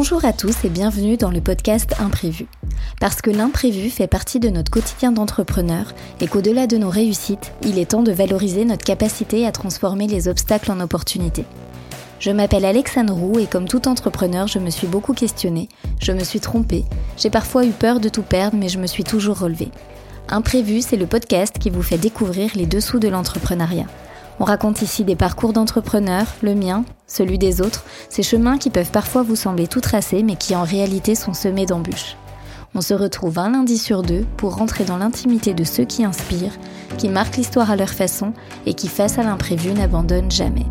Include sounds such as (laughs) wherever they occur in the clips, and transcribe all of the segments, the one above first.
Bonjour à tous et bienvenue dans le podcast Imprévu. Parce que l'imprévu fait partie de notre quotidien d'entrepreneur et qu'au-delà de nos réussites, il est temps de valoriser notre capacité à transformer les obstacles en opportunités. Je m'appelle Alexandre Roux et comme tout entrepreneur, je me suis beaucoup questionnée, je me suis trompée, j'ai parfois eu peur de tout perdre mais je me suis toujours relevée. Imprévu, c'est le podcast qui vous fait découvrir les dessous de l'entrepreneuriat. On raconte ici des parcours d'entrepreneurs, le mien, celui des autres, ces chemins qui peuvent parfois vous sembler tout tracés mais qui en réalité sont semés d'embûches. On se retrouve un lundi sur deux pour rentrer dans l'intimité de ceux qui inspirent, qui marquent l'histoire à leur façon et qui, face à l'imprévu, n'abandonnent jamais.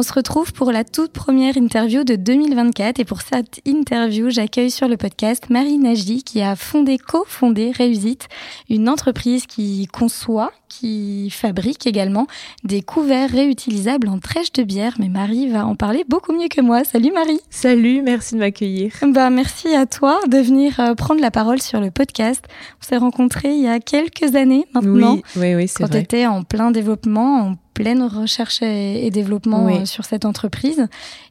On se retrouve pour la toute première interview de 2024 et pour cette interview, j'accueille sur le podcast Marie Najdi qui a fondé, co-fondé Réussite, une entreprise qui conçoit, qui fabrique également des couverts réutilisables en trèche de bière. Mais Marie va en parler beaucoup mieux que moi. Salut Marie. Salut, merci de m'accueillir. Bah merci à toi de venir euh, prendre la parole sur le podcast. On s'est rencontrés il y a quelques années maintenant. Oui, oui, oui c'est vrai. Quand tu étais en plein développement, en pleine recherche et développement euh, sur cette entreprise.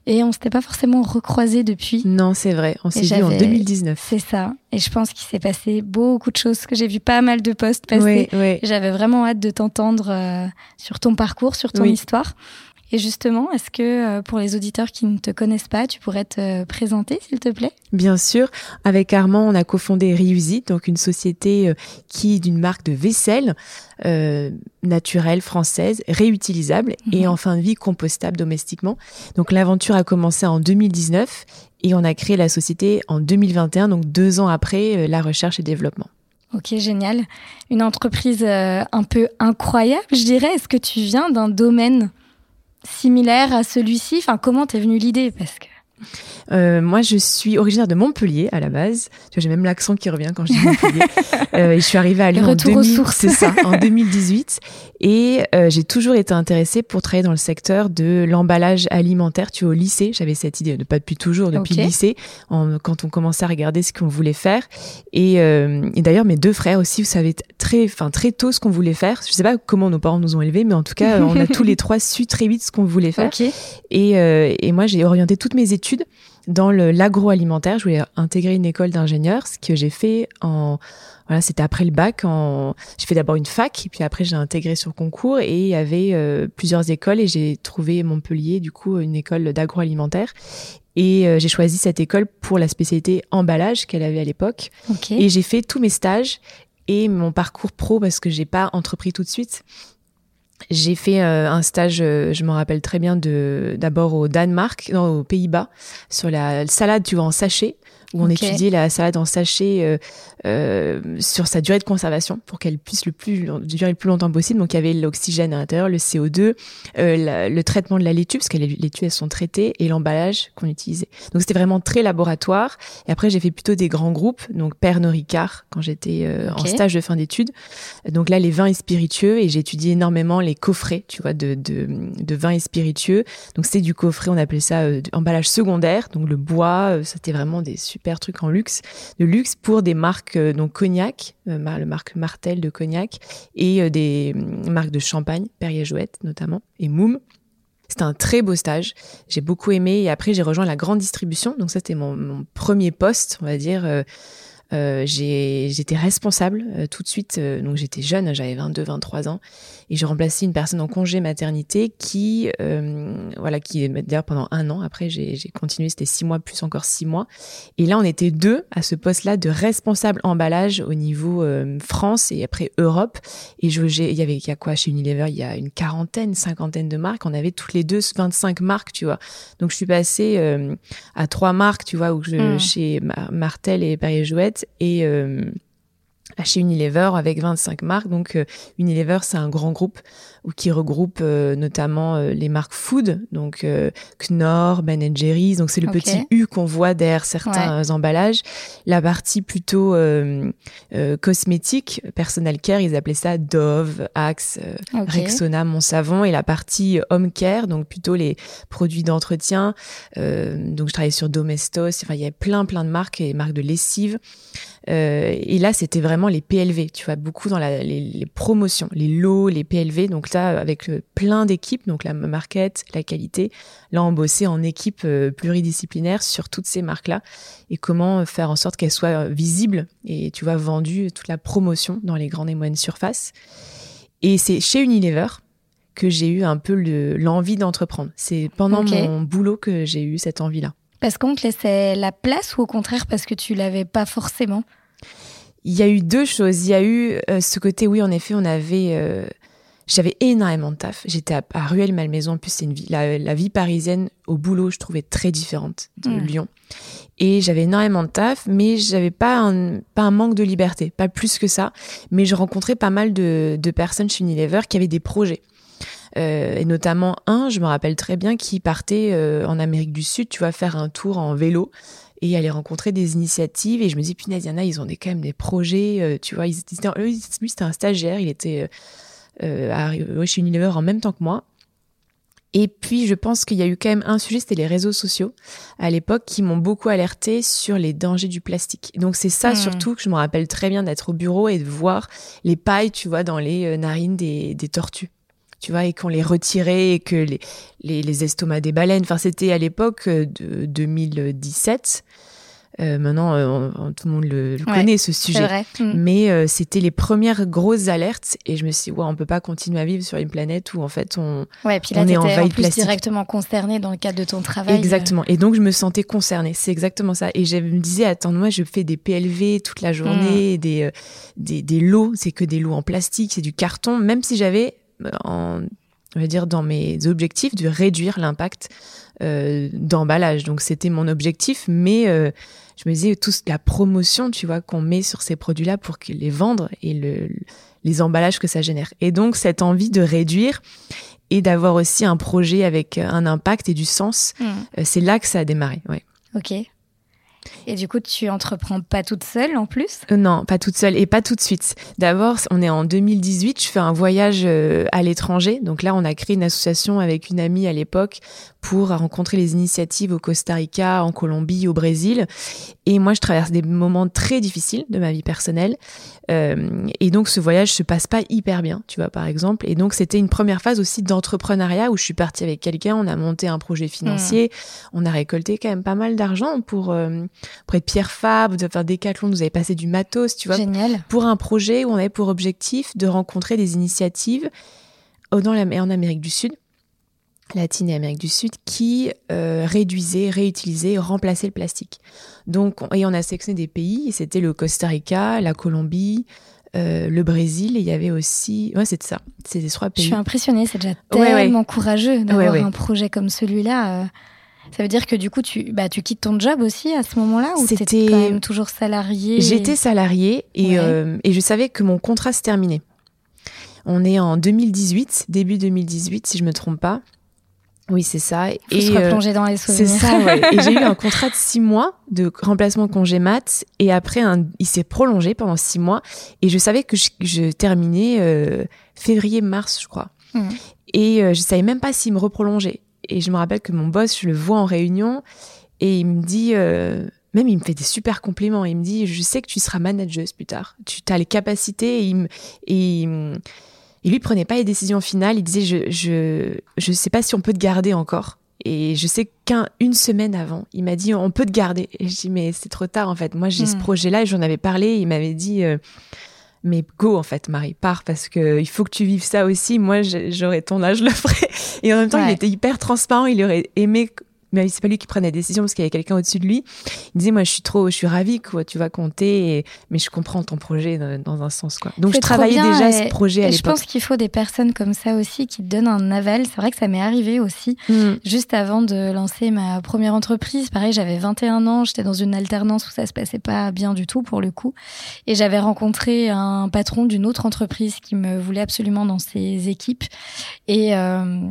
Et on s'était pas forcément recroisé depuis. Non, c'est vrai. On s'est vu en 2019. C'est ça. Et je pense qu'il s'est passé beaucoup de choses, que j'ai vu pas mal de posts passer. J'avais vraiment hâte de t'entendre euh, sur ton parcours, sur ton histoire. Et justement, est-ce que euh, pour les auditeurs qui ne te connaissent pas, tu pourrais te présenter, s'il te plaît? Bien sûr. Avec Armand, on a cofondé Reusite, donc une société qui est d'une marque de vaisselle euh, naturelle, française, réutilisable et mhm. en fin de vie compostable domestiquement. Donc l'aventure a commencé en 2019 et on a créé la société en 2021, donc deux ans après euh, la recherche et développement. Ok, génial. Une entreprise euh, un peu incroyable, je dirais. Est-ce que tu viens d'un domaine similaire à celui-ci? Enfin, comment t'es venue l'idée? Parce que euh, moi, je suis originaire de Montpellier à la base. J'ai même l'accent qui revient quand je dis Montpellier. (laughs) euh, et je suis arrivée à Lyon en, 2000, ça, en (laughs) 2018. Et euh, j'ai toujours été intéressée pour travailler dans le secteur de l'emballage alimentaire. Tu vois, au lycée, j'avais cette idée, de pas depuis toujours, depuis le lycée, en, quand on commençait à regarder ce qu'on voulait faire. Et, euh, et d'ailleurs, mes deux frères aussi, vous savez très, enfin très tôt ce qu'on voulait faire. Je sais pas comment nos parents nous ont élevés, mais en tout cas, on a tous les (laughs) trois su très vite ce qu'on voulait faire. Et, euh, et moi, j'ai orienté toutes mes études dans l'agroalimentaire. Je voulais intégrer une école d'ingénieur, ce que j'ai fait en voilà, c'était après le bac. En... J'ai fait d'abord une fac, et puis après j'ai intégré sur concours et il y avait euh, plusieurs écoles et j'ai trouvé Montpellier du coup une école d'agroalimentaire. Et euh, j'ai choisi cette école pour la spécialité emballage qu'elle avait à l'époque. Et j'ai fait tous mes stages et mon parcours pro parce que j'ai pas entrepris tout de suite. J'ai fait euh, un stage, euh, je m'en rappelle très bien, d'abord au Danemark, non, aux Pays-Bas, sur la salade, tu vois, en sachet où on étudiait la salade en sachet euh, euh, sur sa durée de conservation pour qu'elle puisse le plus durer le plus longtemps possible. Donc il y avait l'oxygène à l'intérieur, le CO2, euh, le traitement de la laitue parce que les laitues elles sont traitées et l'emballage qu'on utilisait. Donc c'était vraiment très laboratoire. Et après j'ai fait plutôt des grands groupes, donc Pernod Ricard quand j'étais euh, en stage de fin d'études. Donc là les vins et spiritueux et j'ai étudié énormément les coffrets, tu vois, de, de, de vins et spiritueux. Donc c'était du coffret, on appelait ça euh, emballage secondaire, donc le bois, c'était vraiment des super trucs en luxe, de luxe pour des marques euh, donc cognac, euh, le marque Martel de cognac et euh, des mm, marques de champagne, Perrier Jouette notamment et Moum. C'était un très beau stage. J'ai beaucoup aimé et après j'ai rejoint la grande distribution. Donc ça c'était mon, premier poste, on va dire. J'étais responsable euh, tout de suite, euh, donc j'étais jeune, j'avais 22, 23 ans, et j'ai remplacé une personne en congé maternité qui, euh, voilà, qui d'ailleurs pendant un an. Après, j'ai continué, c'était six mois plus encore six mois. Et là, on était deux à ce poste-là de responsable emballage au niveau France et après Europe. Et je, il y avait, il y a quoi chez Unilever? Il y a une quarantaine, cinquantaine de marques. On avait toutes les deux 25 marques, tu vois. Donc je suis passée à trois marques, tu vois, où je, mmh. chez Martel et Perrier Jouette et euh, chez Unilever avec 25 marques. Donc euh, Unilever, c'est un grand groupe qui regroupe euh, notamment euh, les marques food, donc Knorr, Ben Jerry's. Donc c'est le petit U qu'on voit derrière certains emballages. La partie plutôt cosmétique, personal care, ils appelaient ça Dove, Axe, Rexona, Mon Savon. Et la partie home care, donc plutôt les produits d'entretien. donc je travaillais sur Domestos. Enfin, il y a plein plein de marques et marques de lessive. Euh, et là, c'était vraiment les PLV, tu vois, beaucoup dans la, les, promotions, les lots, les PLV. Donc là, avec euh, plein d'équipes, donc la market, la qualité. Là, on bossait en équipe euh, pluridisciplinaire sur toutes ces marques-là et comment faire en sorte qu'elles soient visibles et, tu vois, vendues, toute la promotion dans les grandes et moyennes surfaces. Et c'est chez Unilever que j'ai eu un peu l'envie d'entreprendre. C'est pendant mon boulot que j'ai eu cette envie-là. Parce qu'on te laissait la place ou au contraire parce que tu l'avais pas forcément? Il y a eu deux choses. Il y a eu euh, ce côté, oui, en effet, on avait. Euh, j'avais énormément de taf. J'étais à, Ruelle-Malmaison. En plus, c'est une vie. La, vie parisienne au boulot, je trouvais très différente de. Lyon. Et j'avais énormément de taf, mais j'avais pas un, pas un manque de liberté, pas plus que ça. Mais je rencontrais pas mal de, de personnes chez Unilever qui avaient des projets. Euh, et notamment un, je me rappelle très bien, qui partait euh, en Amérique du Sud, tu vois, faire un tour en vélo et aller rencontrer des initiatives. Et je me dis, punaise, il y en a, ils ont des, quand même des projets, euh, tu vois. Ils, lui, c'était un stagiaire, il était euh, chez Unilever en même temps que moi. Et puis, je pense qu'il y a eu quand même un sujet, c'était les réseaux sociaux à l'époque qui m'ont beaucoup alerté sur les dangers du plastique. Donc, c'est ça hmm. surtout que je me rappelle très bien d'être au bureau et de voir les pailles, tu vois, dans les narines des, des tortues tu vois, et qu'on les retirait et que les, les, les estomacs des baleines, enfin c'était à l'époque euh, de 2017. Euh, maintenant, euh, tout le monde le, connaît ce sujet. Vrai. Mm. Mais euh, c'était les premières grosses alertes et je me suis dit, ouais, on peut pas continuer à vivre sur une planète où en fait on, ouais, puis là, on est en plus directement concerné dans le cadre de ton travail. Exactement. Et donc je me sentais concernée. C'est exactement ça. Et je me disais, attends, moi je fais des PLV toute la journée, mm. des, des, des lots, c'est que des lots en plastique, c'est du carton. Même si j'avais en, on va dire, dans mes objectifs de réduire l'impact euh, d'emballage. Donc c'était mon objectif, mais euh, je me disais tout la promotion, tu vois, qu'on met sur ces produits-là pour les vendre et le, les emballages que ça génère. Et donc cette envie de réduire et d'avoir aussi un projet avec un impact et du sens, mmh. euh, c'est là que ça a démarré. Ouais. Ok. Et du coup, tu entreprends pas toute seule en plus? Euh, Non, pas toute seule et pas tout de suite. D'abord, on est en 2018, je fais un voyage euh, à l'étranger. Donc là, on a créé une association avec une amie à l'époque pour rencontrer les initiatives au Costa Rica, en Colombie, au Brésil. Et moi, je traverse des moments très difficiles de ma vie personnelle. Euh, et donc, ce voyage se passe pas hyper bien, tu vois, par exemple. Et donc, c'était une première phase aussi d'entrepreneuriat où je suis partie avec quelqu'un, on a monté un projet financier, mmh. on a récolté quand même pas mal d'argent pour, euh, pour être Pierre Fabre, de faire Decathlon, nous avait passé du matos, tu vois. Génial. Pour un projet où on avait pour objectif de rencontrer des initiatives dans la, en Amérique du Sud latine et Amérique du Sud qui euh, réduisait, réutilisait, remplaçait le plastique. Donc, et on a sélectionné des pays, c'était le Costa Rica, la Colombie, euh, le Brésil, et il y avait aussi... Ouais, c'est ça, c'est des trois pays. Je suis impressionnée, c'est déjà tellement courageux d'avoir un projet comme celui-là. Euh. Ça veut dire que du coup, tu, bah, tu quittes ton job aussi à ce moment-là ou c'était quand même toujours salarié J'étais salarié et, et je savais que mon contrat se terminait. On est en 2018, début 2018 si je me trompe pas. Oui, c'est ça. et se euh, replonger dans les souvenirs. C'est ça, ouais. Et j'ai eu un (laughs) contrat de six mois de remplacement congé mat. Et après, un, il s'est prolongé pendant six mois. Et je savais que je, terminais euh, février-mars, je crois. Mmh. Et euh, je savais même pas s'il me reprolongeait. Et je me rappelle que mon boss, je le vois en réunion. Et il me dit... même il me fait des super compliments. Il me dit, je sais que tu seras manageuse plus tard. Tu as les capacités. Et il me, et et lui prenait pas les décisions finales. Il disait je je je sais pas si on peut te garder encore. Et je sais qu'une semaine avant, il m'a dit on peut te garder. Et je dis mais c'est trop tard en fait. Moi j'ai ce hmm. projet-là et j'en avais parlé. Il m'avait dit euh, mais go en fait Marie pars parce que il faut que tu vives ça aussi. Moi j'aurais ton âge je le ferais. Et en même temps il était hyper transparent. Il aurait aimé mais c'est pas lui qui prenait la décision parce qu'il y avait quelqu'un au-dessus de lui. Il disait moi je suis trop, je suis ravie quoi, tu vas compter, mais je comprends ton projet dans, un sens quoi. Donc je travaillais déjà ce projet à l'époque. Je pense qu'il faut des personnes comme ça aussi qui te donnent un aval. C'est vrai que ça m'est arrivé aussi mm. juste avant de lancer ma première entreprise. Pareil, j'avais 21 ans, j'étais dans une alternance où ça se passait pas bien du tout pour le coup, et j'avais rencontré un patron d'une autre entreprise qui me voulait absolument dans ses équipes et euh,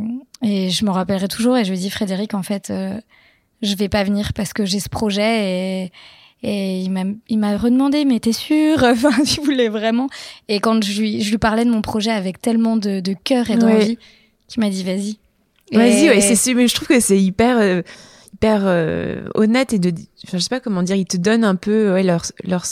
et je me rappellerai toujours et je lui dis Frédéric, en fait, euh, je vais pas venir parce que j'ai ce projet et, et il m'a, il m'a redemandé, mais t'es sûr (laughs) Enfin, il voulait vraiment. Et quand je lui, je lui parlais de mon projet avec tellement de, de cœur et d'envie, qu'il m'a dit vas-y. Vas-y, ouais, c'est mais je trouve que c'est hyper. Euh, hyper honnêtes et de, enfin, je sais pas comment dire, ils te donnent un peu ouais, leur, leur,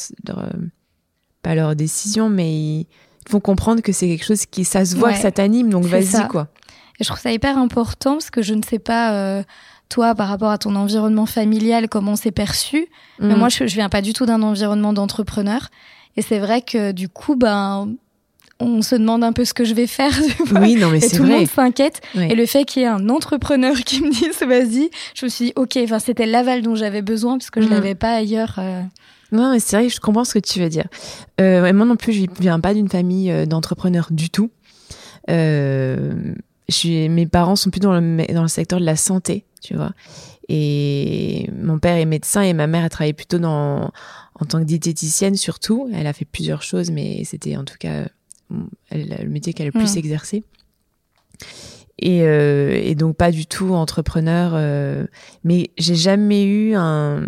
pas leur décision, mais ils font comprendre que c'est quelque chose qui, ça se voit, que ça t'anime, donc vas-y quoi. Et je trouve ça hyper important parce que je ne sais pas toi, par rapport à ton environnement familial, comment c'est perçu. Mais mm. moi, je, je viens pas du tout d'un environnement d'entrepreneur. Et c'est vrai que du coup, ben, on se demande un peu ce que je vais faire. (laughs) Oui, non, mais c'est tout le monde s'inquiète. Et le fait qu'il y ait un entrepreneur qui me (laughs) dise vas-y, je me suis dit ok, enfin c'était l'aval dont j'avais besoin parce que je mm. l'avais pas ailleurs. Euh. Non, mais c'est vrai, je comprends ce que tu veux dire. Euh, moi non plus, je viens pas d'une famille euh, d'entrepreneurs du tout. Euh, je suis, mes parents sont plutôt dans le, dans le secteur de la santé tu vois. Et mon père est médecin et ma mère a travaillé plutôt dans, en tant que diététicienne surtout. Elle a fait plusieurs choses, mais c'était en tout cas le métier qu'elle a le plus mmh. exercé. Et, euh, et, donc pas du tout entrepreneur. Euh, mais j'ai jamais eu un.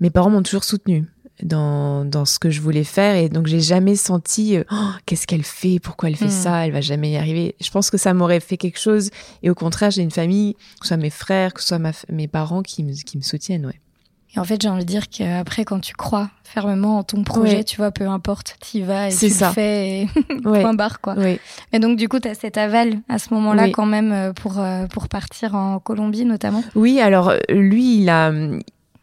Mes parents m'ont toujours soutenu dans, dans ce que je voulais faire et donc j'ai jamais senti euh, oh, qu'est-ce qu'elle fait pourquoi elle fait hmm. ça elle va jamais y arriver. Je pense que ça m'aurait fait quelque chose et au contraire j'ai une famille que ce soit mes frères que ce soit ma, mes parents qui me, qui me soutiennent ouais. Et en fait, j'ai envie de dire qu'après, quand tu crois fermement en ton projet, tu vois, peu importe, tu y vas et tu ça. le fais et (laughs) point barre, quoi. Mais donc, du coup, tu as cet aval à ce moment-là quand même euh, pour, euh, pour partir en Colombie, notamment? Oui, alors lui, il a,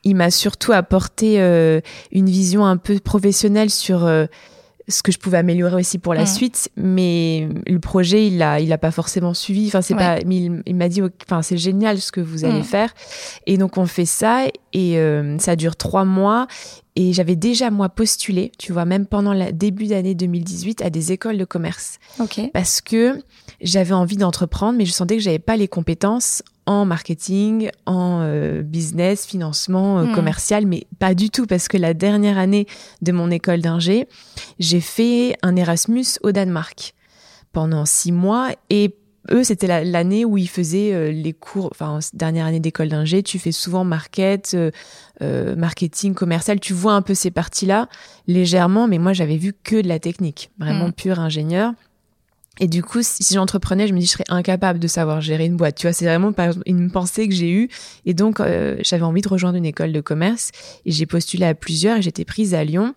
il m'a surtout apporté euh, une vision un peu professionnelle sur euh, ce que je pouvais améliorer aussi pour la mm. suite. Mais le projet il a il a pas forcément suivi. Enfin c'est pas il, m'a dit enfin c'est génial ce que vous allez mm. faire. Et donc on fait ça. Et euh, ça dure trois mois et j'avais déjà moi postulé tu vois même pendant le début d'année 2018 à des écoles de commerce. Parce que j'avais envie d'entreprendre mais je sentais que j'avais pas les compétences en marketing, en euh, business, financement euh, hmm. commercial, mais pas du tout parce que la dernière année de mon école d'ingé, j'ai fait un Erasmus au Danemark pendant six mois. Et eux, c'était l'année où ils faisaient euh, les cours, enfin, dernière année d'école d'ingé, tu fais souvent market, marketing, commercial, tu vois un peu ces parties-là légèrement, mais moi, j'avais vu que de la technique, vraiment hmm. pur ingénieur. Et du coup, si j'entreprenais, je me dis, je serais incapable de savoir gérer une boîte. Tu vois, c'est vraiment une pensée que j'ai eue. Et donc, euh, j'avais envie de rejoindre une école de commerce. Et j'ai postulé à plusieurs et j'étais prise à Lyon.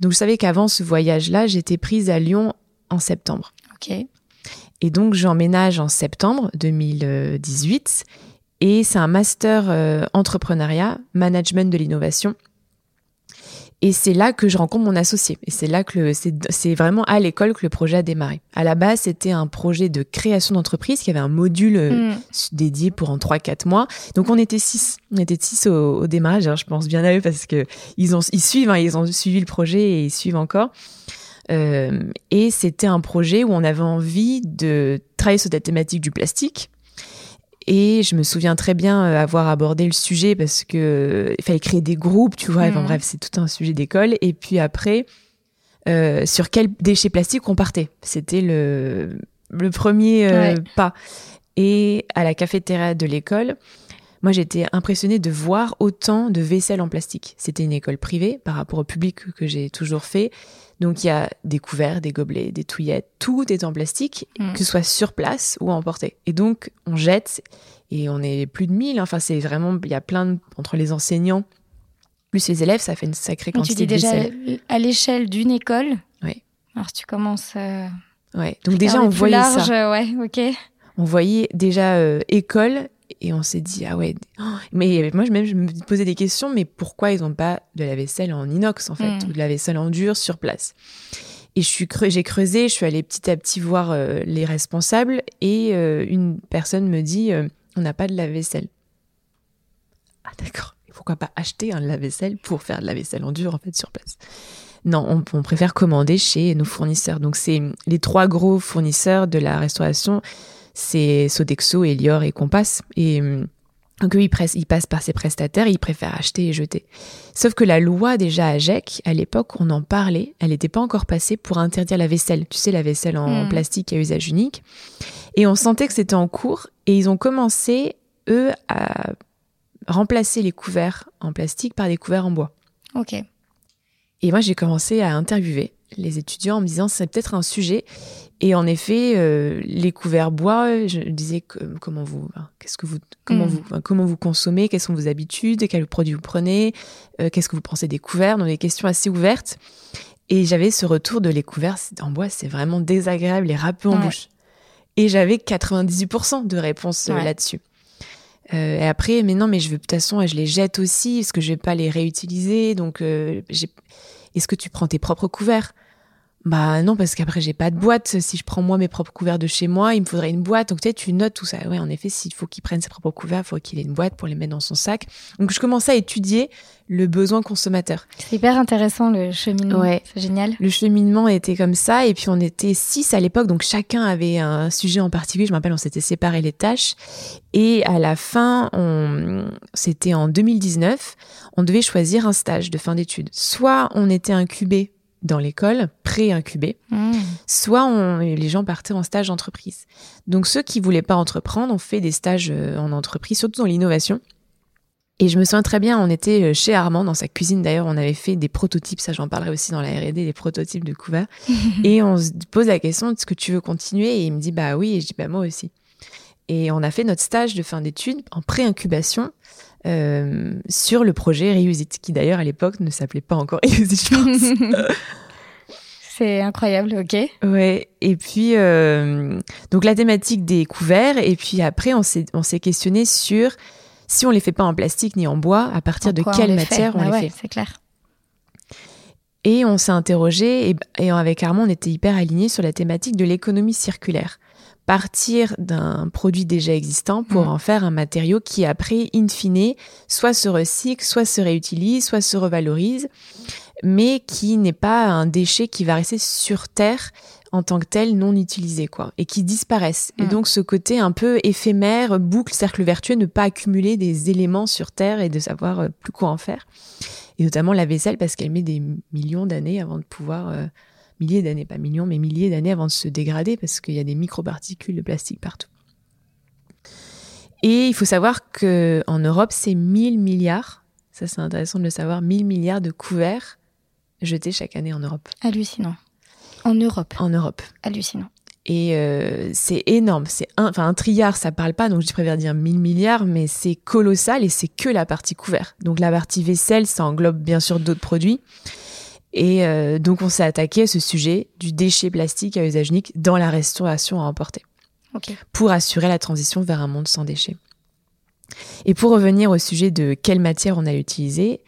Donc, je savais qu'avant ce voyage-là, j'étais prise à Lyon en septembre. OK. Et donc, j'emménage en septembre 2018. Et c'est un master euh, entrepreneuriat, management de l'innovation et c'est là que je rencontre mon associé. Et c'est là que c'est vraiment à l'école que le projet a démarré. À la base, c'était un projet de création d'entreprise qui avait un module euh, mm. dédié pour en 3-4 mois. Donc on était six. On était six au, démarrage. Alors, je pense bien à eux parce que ils ont, ils suivent, hein, ils ont suivi le projet et ils suivent encore. Euh, et c'était un projet où on avait envie de travailler sur la thématique du plastique et je me souviens très bien euh, avoir abordé le sujet parce que euh, il fallait créer des groupes, tu vois. Enfin, bref, c'est tout un sujet d'école. Et puis après, euh, sur quels déchets plastiques on partait? C'était le, le premier euh, pas. Et à la cafétéria de l'école, moi j'étais impressionnée de voir autant de vaisselle en plastique. C'était une école privée par rapport au public que j'ai toujours fait. Donc il y a des couverts, des gobelets, des touillettes, tout est en plastique, mm. que ce soit sur place ou emporté. Et donc on jette et on est plus de 1000. Enfin c'est vraiment, il y a plein de, entre les enseignants plus les élèves, ça fait une sacrée quantité tu dis déjà à l'échelle d'une école. Oui. Alors tu commences. Euh, ouais. Donc déjà on voyait large, ça. Ouais, ok. On voyait déjà euh, école et on s'est dit, ah ouais. Mais moi, même, je me posais des questions, mais pourquoi ils n'ont pas de la vaisselle en inox, en fait, mm. ou de la vaisselle en dur sur place? Et j'ai creusé, je suis allée petit à petit voir euh, les responsables, et euh, une personne me dit, euh, on n'a pas de la vaisselle. Ah d'accord. Pourquoi pas acheter un lave-vaisselle pour faire de la vaisselle en dur, en fait, sur place? Non, on, on préfère commander chez nos fournisseurs. Donc, c'est les trois gros fournisseurs de la restauration c'est Sodexo, Elior et Compass. Et euh, donc eux, ils, ils, passent par ces prestataires, ils préfèrent acheter et jeter. Sauf que la loi déjà à GEC, à l'époque, on en parlait, elle n'était pas encore passée pour interdire la vaisselle. Tu sais, la vaisselle en hmm. plastique à usage unique. Et on sentait que c'était en cours et ils ont commencé, eux, à remplacer les couverts en plastique par des couverts en bois. Ok. Et moi, j'ai commencé à interviewer les étudiants en me disant c'est peut-être un sujet. Et en effet, euh, les couverts bois, je disais comment vous, qu'est-ce que vous, comment mm. vous, comment vous consommez, quelles sont vos habitudes, quels produits vous prenez, euh, qu'est-ce que vous pensez des couverts, donc des questions assez ouvertes. Et j'avais ce retour de les couverts en bois, c'est vraiment désagréable et râpeux en bouche. Et j'avais 98% de réponses euh, là-dessus. Euh, et après, mais non, mais je veux de toute façon, je les jette aussi, parce que je vais pas les réutiliser. Donc, euh, est-ce que tu prends tes propres couverts? Bah non, parce qu'après j'ai pas de boîte. Si je prends moi mes propres couverts de chez moi, il me faudrait une boîte. Donc tu sais, tu notes tout ça. Ouais, en effet, s'il faut qu'il prenne ses propres couverts, il faut qu'il ait une boîte pour les mettre dans son sac. Donc je commençais à étudier le besoin consommateur. C'est hyper intéressant le cheminement. Ouais. C'est génial. Le cheminement était comme ça. Et puis on était six à l'époque, donc chacun avait un sujet en particulier. Je me rappelle, on s'était séparé les tâches. Et à la fin, on... c'était en 2019, on devait choisir un stage de fin d'études. Soit on était incubé dans l'école, pré-incubé, mmh. soit on, les gens partaient en stage d'entreprise. Donc ceux qui voulaient pas entreprendre ont fait des stages euh, en entreprise, surtout dans l'innovation. Et je me souviens très bien, on était euh, chez Armand, dans sa cuisine d'ailleurs, on avait fait des prototypes, ça j'en parlerai aussi dans la R&D, des prototypes de couverts. (laughs) et on se pose la question, est-ce que tu veux continuer? Et il me dit, bah oui, et je dis, bah moi aussi. Et on a fait notre stage de fin d'études en pré-incubation euh, sur le projet Reusit, qui d'ailleurs à l'époque ne s'appelait pas encore (laughs) Reusit, je pense. (laughs) C'est incroyable, ok. Ouais. Et puis euh, donc la thématique des couverts, et puis après on s'est on s'est questionné sur si on les fait pas en plastique ni en bois, à partir de quelle matière on bah les fait. C'est clair. Et on s'est interrogé et, et, avec Armand, on était hyper alignés sur la thématique de l'économie circulaire partir d'un produit déjà existant pour mm. en faire un matériau qui après, in fine, soit se recycle, soit se réutilise, soit se revalorise, mais qui n'est pas un déchet qui va rester sur Terre en tant que tel non utilisé quoi et qui disparaissent et mm. donc ce côté un peu éphémère boucle cercle vertueux ne pas accumuler des éléments sur terre et de savoir euh, plus quoi en faire et notamment la vaisselle parce qu'elle met des millions d'années avant de pouvoir euh, milliers d'années, pas millions, mais milliers d'années avant de se dégrader parce qu'il y a des microparticules de plastique partout. Et il faut savoir que en Europe, c'est 1000 milliards, ça c'est intéressant de le savoir, 1000 milliards de couverts jetés chaque année en Europe. Hallucinant. En Europe. En Europe. Hallucinant. Et euh, c'est énorme. C'est un, enfin un trilliard, ça parle pas, donc je préfère dire 1000 milliards, mais c'est colossal et c'est que la partie couverte. Donc la partie vaisselle, ça englobe bien sûr d'autres produits. Et euh, donc, on s'est attaqué à ce sujet du déchet plastique à usage unique dans la restauration à emporter. Pour assurer la transition vers un monde sans déchets. Et pour revenir au sujet de quelle matière on allait utiliser,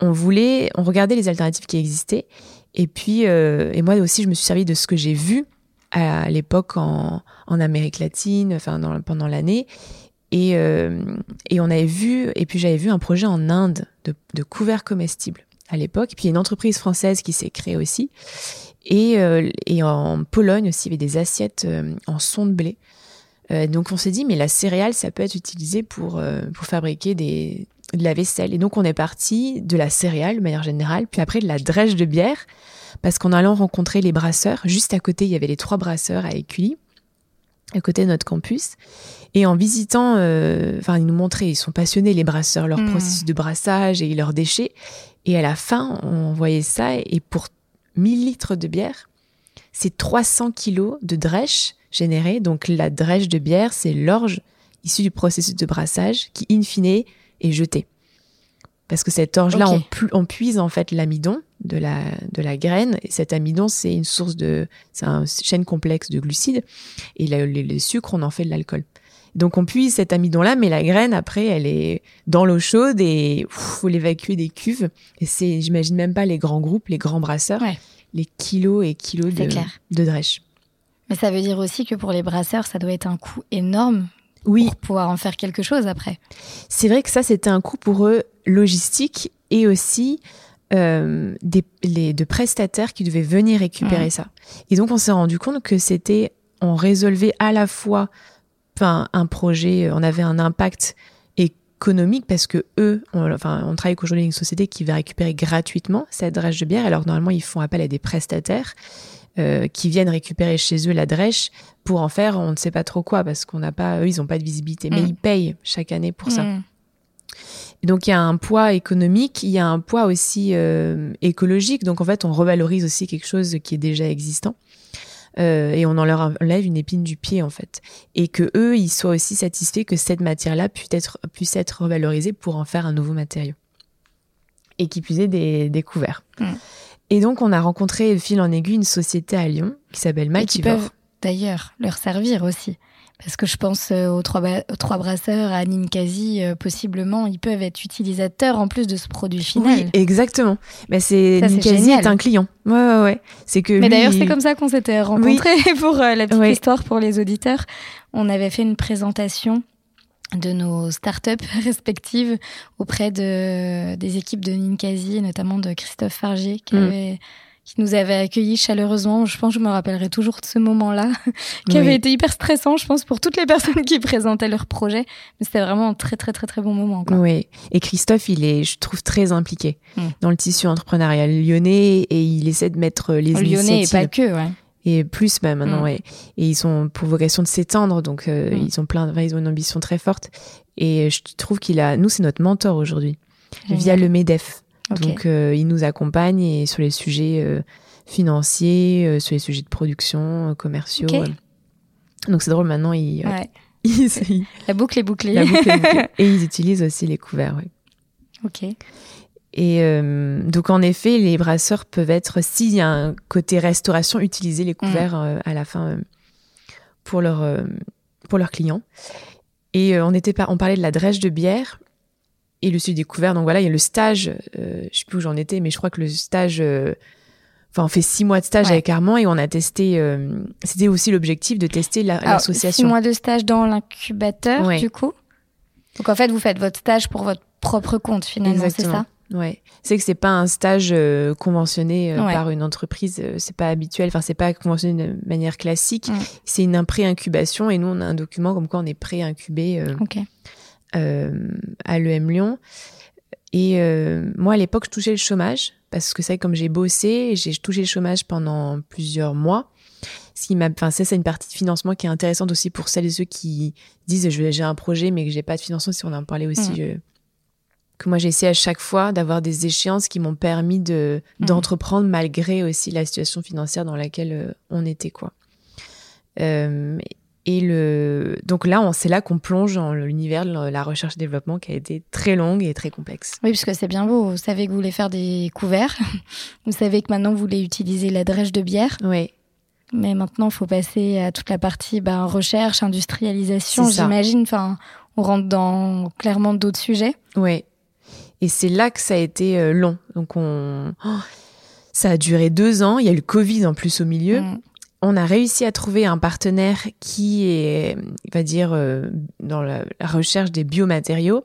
on voulait, on regardait les alternatives qui existaient. Et puis, euh, et moi aussi, je me suis servi de ce que j'ai vu à l'époque en, en, Amérique latine, enfin pendant l'année. Et, euh, et on avait vu, et puis j'avais vu un projet en Inde de, de couverts comestibles à l'époque. Puis il y a une entreprise française qui s'est créée aussi. Et, euh, en Pologne aussi, il y avait des assiettes euh, en son de blé. Euh, donc on s'est dit, mais la céréale, ça peut être utilisé pour, pour fabriquer des, de la vaisselle. Et donc on est parti de la céréale de manière générale, puis après de la drèche de bière, parce qu'en allant rencontrer les brasseurs, juste à côté, il y avait les trois brasseurs à Écully, à côté de notre campus. Et en visitant, enfin, ils nous montraient, ils sont passionnés, les brasseurs, leur mmh. processus de brassage et leurs déchets. Et à la fin, on voyait ça, et pour 1000 litres de bière, c'est 300 kilos de drèche générée. Donc la drèche de bière, c'est l'orge issue du processus de brassage qui, in fine, est jetée. Parce que cette orge-là, on, puise en fait l'amidon de la, de la graine. Et cet amidon, c'est une source de, c'est un chaîne complexe de glucides. Et le, le sucre, on en fait de l'alcool. Donc on puise cet amidon-là, mais la graine, après, elle est dans l'eau chaude et faut l'évacuer des cuves. Et c'est, j'imagine même pas les grands groupes, les grands brasseurs, les kilos et kilos de, de drèche. Mais ça veut dire aussi que pour les brasseurs, ça doit être un coût énorme oui. pour pouvoir en faire quelque chose après. C'est vrai que ça, c'était un coût pour eux logistique et aussi euh, des, les, de prestataires qui devaient venir récupérer ça. Et donc, on s'est rendu compte que c'était, on résolvait à la fois enfin, un projet, euh, on avait un impact économique parce que eux, on, enfin, on travaille qu'aujourd'hui une société qui va récupérer gratuitement cette drèche de bière. Alors normalement, ils font appel à des prestataires euh, qui viennent récupérer chez eux la drèche pour en faire, on ne sait pas trop quoi parce qu'on n'a pas, eux, ils n'ont pas de visibilité, mais mm. ils payent chaque année pour ça. Donc il y a un poids économique, il y a un poids aussi écologique. Donc en fait, on revalorise aussi quelque chose qui est déjà existant. Euh, et on en leur enlève une épine du pied en fait et que eux ils soient aussi satisfaits que cette matière là puisse être puisse être revalorisée pour en faire un nouveau matériau et qui puisse des, des couverts. Mm. Et donc on a rencontré fil en aiguille une société à Lyon qui s'appelle Maltivore. D'ailleurs leur servir aussi parce que je pense euh, aux trois, trois brasseurs, à Ninkasi, euh, possiblement, ils peuvent être utilisateurs en plus de ce produit final. Oui, exactement. Mais c'est Ninkasi est, un client. Ouais, ouais, ouais. C'est que. Mais d'ailleurs, c'est comme ça qu'on s'était rencontrés (laughs) pour euh, la petite histoire pour les auditeurs. On avait fait une présentation de nos startups (laughs) respectives auprès de des équipes de Ninkasi, notamment de Christophe Fargier, qui mm. avait qui nous avait accueillis chaleureusement. Je pense que je me rappellerai toujours de ce moment-là, (laughs) qui avait été hyper stressant, je pense, pour toutes les personnes (laughs) qui présentaient leur projet. Mais c'était vraiment un très, très, très, très bon moment. Quoi. Oui. Et Christophe, il est, je trouve, très impliqué hmm. dans le tissu entrepreneurial lyonnais et il essaie de mettre les lyonnais Lyonnais et pas que, ouais. Et plus bah, maintenant, hmm. ouais. Et ils sont pour vocation de s'étendre, donc euh, hmm. ils ont plein, ils ont une ambition très forte. Et je trouve qu'il a, nous, c'est notre mentor aujourd'hui, via le Medef. Donc, euh, il nous accompagne et sur les sujets euh, financiers, euh, sur les sujets de production, commerciaux. Donc, c'est drôle, maintenant, il, (laughs) (laughs) La boucle est bouclée. La boucle est bouclée. (laughs) et ils utilisent aussi les couverts, oui. Ok. Et donc, en effet, les brasseurs peuvent être, s'il y a un côté restauration, utiliser les couverts mm. à la fin pour, leur, pour leurs clients. Et on, était on parlait de la drèche de bière et le sud découvert. Donc voilà, il y a le stage, euh, je sais plus où j'en étais, mais je crois que le stage, euh, enfin on fait six mois de stage avec Armand et on a testé. Euh, c'était aussi l'objectif de tester l'association. six mois de stage dans l'incubateur, du coup. Donc en fait, vous faites votre stage pour votre propre compte finalement, c'est ça? Ouais, c'est que c'est pas un stage euh, conventionné par une entreprise, c'est pas habituel, enfin c'est pas conventionné de manière classique. C'est une pré-incubation et nous on a un document comme quoi on est pré-incubé. ok euh, à l'EM Lyon. Et euh, moi, à l'époque, je touchais le chômage parce que c'est comme j'ai bossé, j'ai touché le chômage pendant plusieurs mois. Ce qui m'a, enfin, ça, c'est une partie de financement qui est intéressante aussi pour celles et ceux qui disent j'ai un projet mais que j'ai pas de financement. Si on en parlait aussi, mmh. que moi j'ai essayé à chaque fois d'avoir des échéances qui m'ont permis de mmh. d'entreprendre malgré aussi la situation financière dans laquelle euh, on était quoi. Euh, et le donc là, c'est là qu'on plonge dans l'univers de la recherche et développement qui a été très longue et très complexe. Oui, parce que c'est bien beau. Vous savez que vous voulez faire des couverts. (laughs) vous savez que maintenant vous voulez utiliser la drèche de bière. Oui. Mais maintenant, il faut passer à toute la partie bah, recherche, industrialisation, j'imagine. Enfin, on rentre dans clairement d'autres sujets. Oui. Et c'est là que ça a été euh, long. Donc on, oh, (gasps) ça a duré deux ans. Il y a eu le Covid en plus au milieu. Mm on a réussi à trouver un partenaire qui est, va dire, euh, dans la recherche des biomatériaux.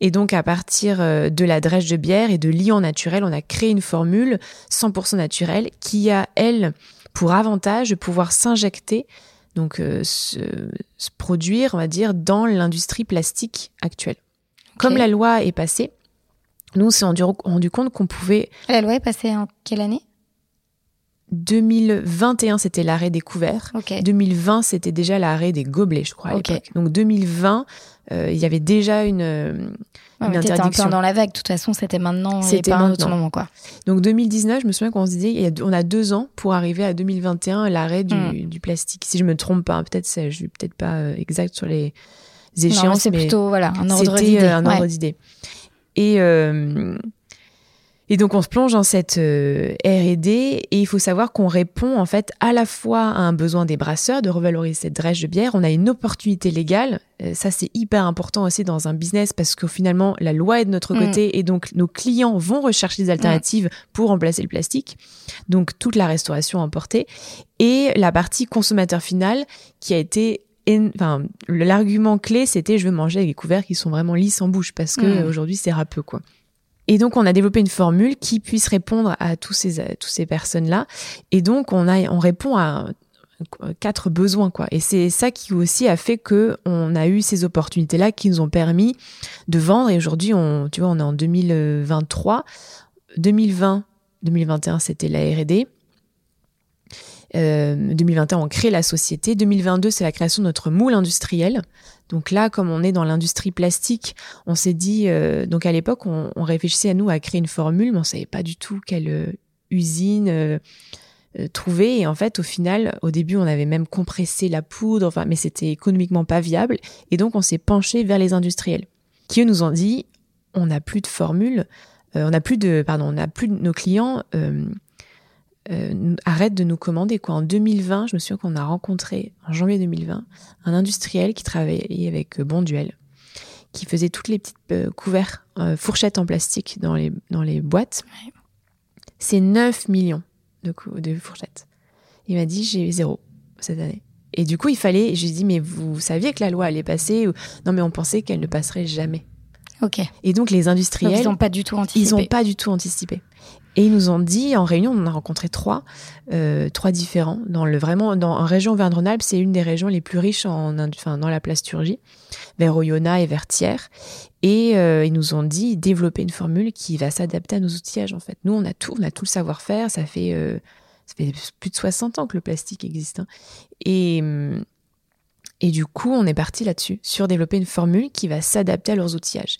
Et donc, à partir euh, de la drèche de bière et de l'ion naturel, on a créé une formule 100% naturelle qui a, elle, pour avantage de pouvoir s'injecter, donc euh, se, produire, on va dire, dans l'industrie plastique actuelle. Comme la loi est passée, nous, on s'est rendu, rendu compte qu'on pouvait... La loi est passée en quelle année? 2021, c'était l'arrêt des couverts. 2020, c'était déjà l'arrêt des gobelets, je crois. Donc 2020, euh, il y avait déjà une, euh, une interdiction. En dans la vague. De toute façon, c'était maintenant. C'était pas un autre moment, quoi. Donc 2019, je me souviens qu'on se disait, on a deux ans pour arriver à 2021, l'arrêt du, hmm. du, plastique. Si je me trompe pas, peut-être, je suis peut-être pas euh, exact sur les échéances, c'est plutôt voilà un ordre d'idée. un ordre d'idée. Et et donc on se plonge dans cette euh, R&D et il faut savoir qu'on répond en fait à la fois à un besoin des brasseurs de revaloriser cette drèche de bière. On a une opportunité légale, euh, ça c'est hyper important aussi dans un business parce que finalement la loi est de notre mm. côté et donc nos clients vont rechercher des alternatives pour remplacer le plastique. Donc toute la restauration emportée et la partie consommateur final qui a été enfin l'argument clé c'était je veux manger avec des couverts qui sont vraiment lisses en bouche parce que mm. aujourd'hui c'est râpeux quoi. Et donc, on a développé une formule qui puisse répondre à tous ces, tous ces personnes-là. Et donc, on, a, on répond à quatre besoins, quoi. Et c'est ça qui aussi a fait que on a eu ces opportunités-là qui nous ont permis de vendre. Et aujourd'hui, on, tu vois, on est en 2023. 2020, 2021, c'était la R&D. 2021, on crée la société. 2022, c'est la création de notre moule industriel. Donc là, comme on est dans l'industrie plastique, on s'est dit, donc à l'époque, on, on, réfléchissait à nous à créer une formule, mais on savait pas du tout quelle usine euh, trouver. Et en fait, au final, au début, on avait même compressé la poudre, enfin, mais c'était économiquement pas viable. Et donc, on s'est penché vers les industriels, qui eux nous ont dit, on n'a plus de formule, euh, on n'a plus de, pardon, on n'a plus de nos clients. Euh, euh, arrête de nous commander quoi. En 2020, je me souviens qu'on a rencontré en janvier 2020 un industriel qui travaillait avec Bonduel, qui faisait toutes les petites couverts, fourchettes en plastique dans les dans les boîtes. C'est 9 millions de, de fourchettes. Il m'a dit j'ai zéro cette année. Et du coup, il fallait. J'ai dit mais vous saviez que la loi allait passer ou... Non, mais on pensait qu'elle ne passerait jamais. Ok. Et donc les industriels, ils n'ont pas du tout anticipé. Ils n'ont pas du tout anticipé. Et ils nous ont dit en réunion, on en a rencontré trois, euh, trois différents. Dans le vraiment, dans en région Auvergne-Rhône-Alpes, c'est une des régions les plus riches en, enfin, dans la plasturgie, vers Oyonnax et vers Thiers. Et euh, ils nous ont dit développer une formule qui va s'adapter à nos outillages. En fait, nous, on a tout, on a tout le savoir-faire. Ça fait, euh, plus de 60 ans que le plastique existe. Hein. Et hum, et du coup, on est parti là-dessus, sur développer une formule qui va s'adapter à leurs outillages.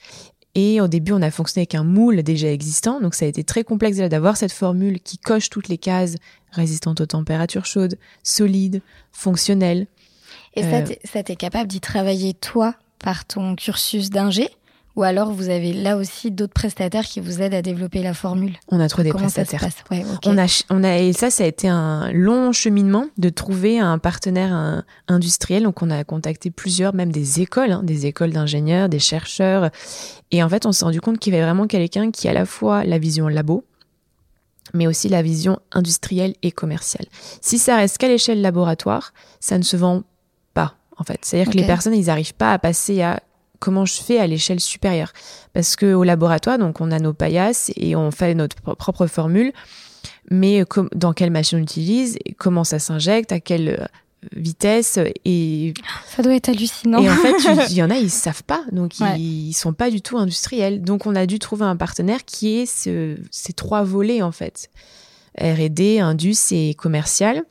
Et au début, on a fonctionné avec un moule déjà existant, donc ça a été très complexe d'avoir cette formule qui coche toutes les cases résistantes aux températures chaudes, solide, fonctionnelle. Et ça, euh, t'es capable d'y travailler toi par ton cursus d'ingé? Ou alors vous avez là aussi d'autres prestataires qui vous aident à développer la formule On a trouvé des prestataires. on, a, on a, et ça, ça a été un long cheminement de trouver un partenaire industriel. Donc on a contacté plusieurs, même des écoles, hein, des écoles d'ingénieurs, des chercheurs. Et en fait, on s'est rendu compte qu'il y avait vraiment quelqu'un qui a à la fois la vision labo, mais aussi la vision industrielle et commerciale. Si ça reste qu'à l'échelle laboratoire, ça ne se vend pas, en fait. C'est-à-dire que les personnes, ils n'arrivent pas à passer à comment je fais à l'échelle supérieure. Parce que au laboratoire, donc on a nos paillasses et on fait notre propre formule, mais dans quelle machine on utilise, comment ça s'injecte, à quelle euh, vitesse et ça doit être hallucinant. Et en fait, il (laughs) y en a ils savent pas, donc ils, sont pas du tout industriels. Donc on a dû trouver un partenaire qui est ce, ces trois volets en fait, R&D, indus et commercial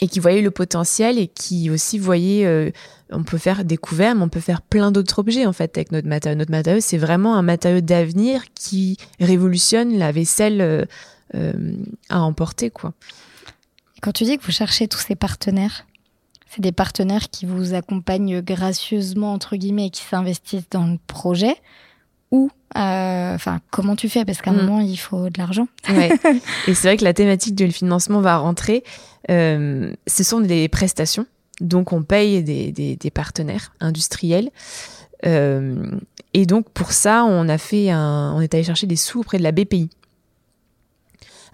et qui voyait le potentiel et qui aussi voyait euh, on peut faire des couverts mais on peut faire plein d'autres objets en fait avec notre matériau. Notre matériau c'est vraiment un matériau d'avenir qui révolutionne la vaisselle euh, euh, à emporter quoi. Quand tu dis que vous cherchez tous ces partenaires c'est des partenaires qui vous accompagnent gracieusement entre guillemets et qui s'investissent dans le projet ou enfin comment tu fais parce qu'à un mm. moment il faut de l'argent ouais. (laughs) et c'est vrai que la thématique du financement va rentrer euh, ce sont des prestations, donc on paye des, des, partenaires industriels. Euh, et donc pour ça, on a fait un, on est allé chercher des sous auprès de la BPI.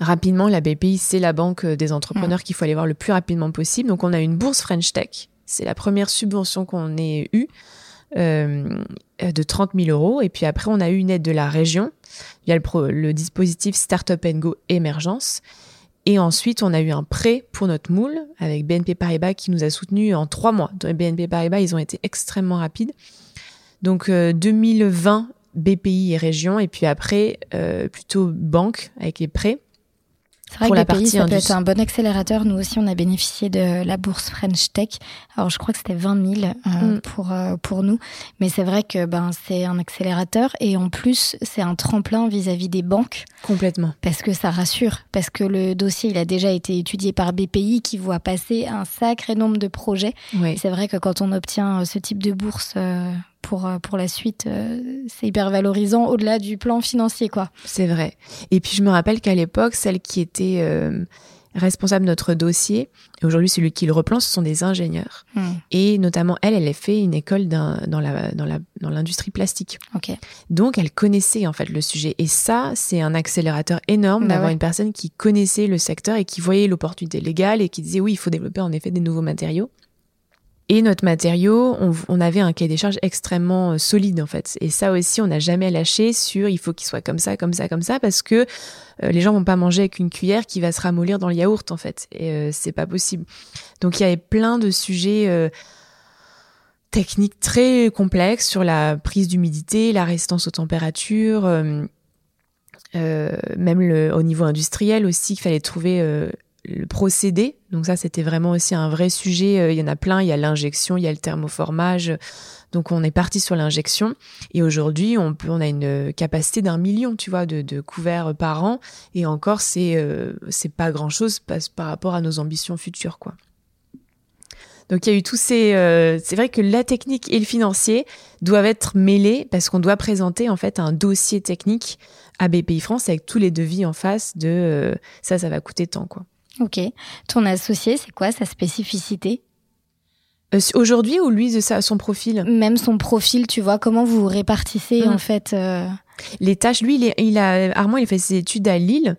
Rapidement, la BPI, c'est la banque des entrepreneurs qu'il faut aller voir le plus rapidement possible. Donc on a une bourse French Tech. C'est la première subvention qu'on ait eue. Euh, de 30 000 euros. Et puis après, on a eu une aide de la région via le, le dispositif Startup Go Émergence. Et ensuite, on a eu un prêt pour notre moule avec BNP Paribas qui nous a soutenus en trois mois. BNP Paribas, ils ont été extrêmement rapides. Donc 2020, euh, BPI et région, et puis après, euh, plutôt banque avec les prêts. C'est vrai que la BPI, ça peut être un bon accélérateur. Nous aussi, on a bénéficié de la bourse French Tech. Alors, je crois que c'était 20 000 euh, mm. pour, euh, pour nous. Mais c'est vrai que ben, c'est un accélérateur. Et en plus, c'est un tremplin vis-à-vis des banques. Complètement. Parce que ça rassure. Parce que le dossier, il a déjà été étudié par BPI qui voit passer un sacré nombre de projets. Oui. C'est vrai que quand on obtient ce type de bourse pour, euh, pour la suite, euh, c'est hyper valorisant au-delà du plan financier, quoi. C'est vrai. Et puis je me rappelle qu'à l'époque, celle qui était euh, responsable de notre dossier, et aujourd'hui celui qui le replante, ce sont des ingénieurs. Hmm. Et notamment, elle, elle a fait une école dans, la, dans, la, dans l'industrie plastique. Donc elle connaissait en fait le sujet. Et ça, c'est un accélérateur énorme bah d'avoir une personne qui connaissait le secteur et qui voyait l'opportunité légale et qui disait oui, il faut développer en effet des nouveaux matériaux. Et notre matériau, on, avait un cahier des charges extrêmement euh, solide en fait. Et ça aussi, on n'a jamais lâché sur il faut qu'il soit comme ça, comme ça, comme ça, parce que euh, les gens vont pas manger avec une cuillère qui va se ramollir dans le yaourt en fait. Et euh, c'est pas possible. Donc il y avait plein de sujets techniques très complexes sur la prise d'humidité, la résistance aux températures, même au niveau industriel aussi, qu'il fallait trouver le procédé. Donc ça, c'était vraiment aussi un vrai sujet. Il y en a plein. Il y a l'injection, il y a le thermoformage. Donc on est parti sur l'injection. Et aujourd'hui, on peut, on a une capacité d'un million, tu vois, de, de, couverts par an. Et encore, c'est c'est pas grand chose par, par rapport à nos ambitions futures, quoi. Donc il y a eu tous ces. Euh, c'est vrai que la technique et le financier doivent être mêlés parce qu'on doit présenter en fait un dossier technique à BPI France avec tous les devis en face de euh, ça, ça va coûter tant quoi. Ok. Ton associé, c'est quoi sa spécificité? Euh, Aujourd'hui ou lui de sa, son profil? Même son profil, tu vois, comment vous répartissez mmh. en fait Les tâches, lui, il, est, il a Armand, il fait ses études à Lille.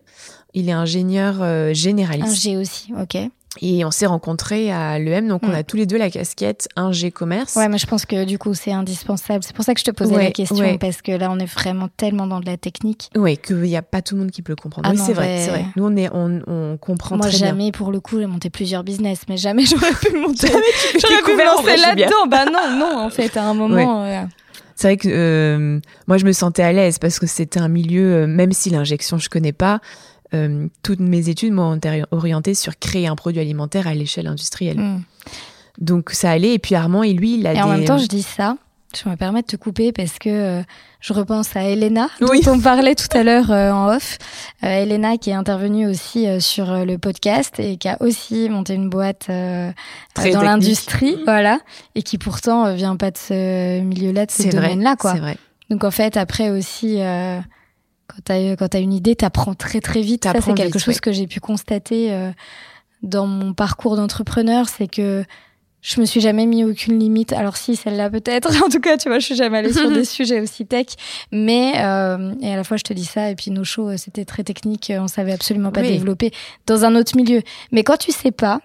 Il est ingénieur généraliste. Ingé aussi, ok. Et on s'est rencontrés à l'EM, donc on mm. a tous les deux la casquette un G commerce. Ouais, mais je pense que du coup c'est indispensable. C'est pour ça que je te posais la question parce que là on est vraiment tellement dans de la technique. Oui, qu'il n'y a pas tout le monde qui peut le comprendre. Ah oui, c'est vrai, c'est vrai. Nous on est, on, on comprend Moi, très jamais, pour le coup, j'ai monté plusieurs business, mais jamais (laughs) j'aurais pu monter. j'aurais pu me lancer là-dedans. bah non, non, en fait, à un moment. Euh, c'est vrai que euh, moi je me sentais à l'aise parce que c'était un milieu, euh, même si l'injection je connais pas, euh, toutes mes études m'ont orienté sur créer un produit alimentaire à l'échelle industrielle. Hmm. Donc ça allait. Et puis Armand, et lui, il a et en même temps, je dis ça. Je me permets de te couper parce que euh, je repense à Elena, dont on parlait tout à l'heure euh, en off. Elena qui est intervenue aussi sur le podcast et qui a aussi monté une boîte dans l'industrie, voilà, et qui pourtant vient pas de ce milieu-là, de ce domaine-là, quoi. C'est vrai. Donc en fait, après aussi quand tu as, quand as une idée, tu apprends très très vite. Ça, c'est quelque chose que j'ai pu constater euh, dans mon parcours d'entrepreneur, c'est que je me suis jamais mis aucune limite. Alors si, celle-là peut-être. (laughs) en tout cas, tu vois, je suis jamais allée sur (laughs) des sujets aussi tech. Mais, euh, et à la fois, je te dis ça, et puis nos shows, c'était très technique, on savait absolument pas développer dans un autre milieu. Mais quand tu sais pas,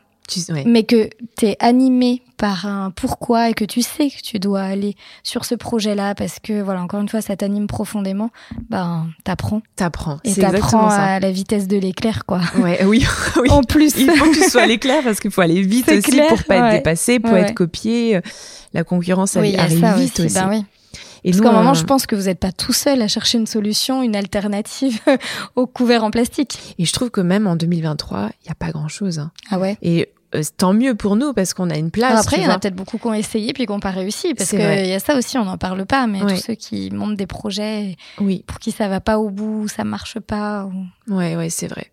mais que tu es animé par un pourquoi et que tu sais que tu dois aller sur ce projet-là parce que, voilà, encore une fois, ça t'anime profondément, ben, t'apprends. T'apprends. Et t'apprends à la vitesse de l'éclair, quoi. Ouais, oui, (laughs) oui. En plus. Il faut que tu sois à l'éclair parce qu'il faut aller vite aussi pour pas être dépassé, pour être copié. La concurrence arrive vite aussi. Ben oui. Et Parce qu'à un moment, je pense que vous n'êtes pas tout seul à chercher une solution, une alternative (laughs) au couvert en plastique. Et je trouve que même en 2023, il n'y a pas grand-chose. Hein. Ah ouais? Et euh, tant mieux pour nous parce qu'on a une place. après, il y en a peut-être beaucoup qui ont essayé puis qui n'ont pas réussi parce qu'il y a ça aussi, on n'en parle pas, mais tous ceux qui montent des projets oui. pour qui ça va pas au bout, ça marche pas. Ou... Ouais, ouais, c'est vrai.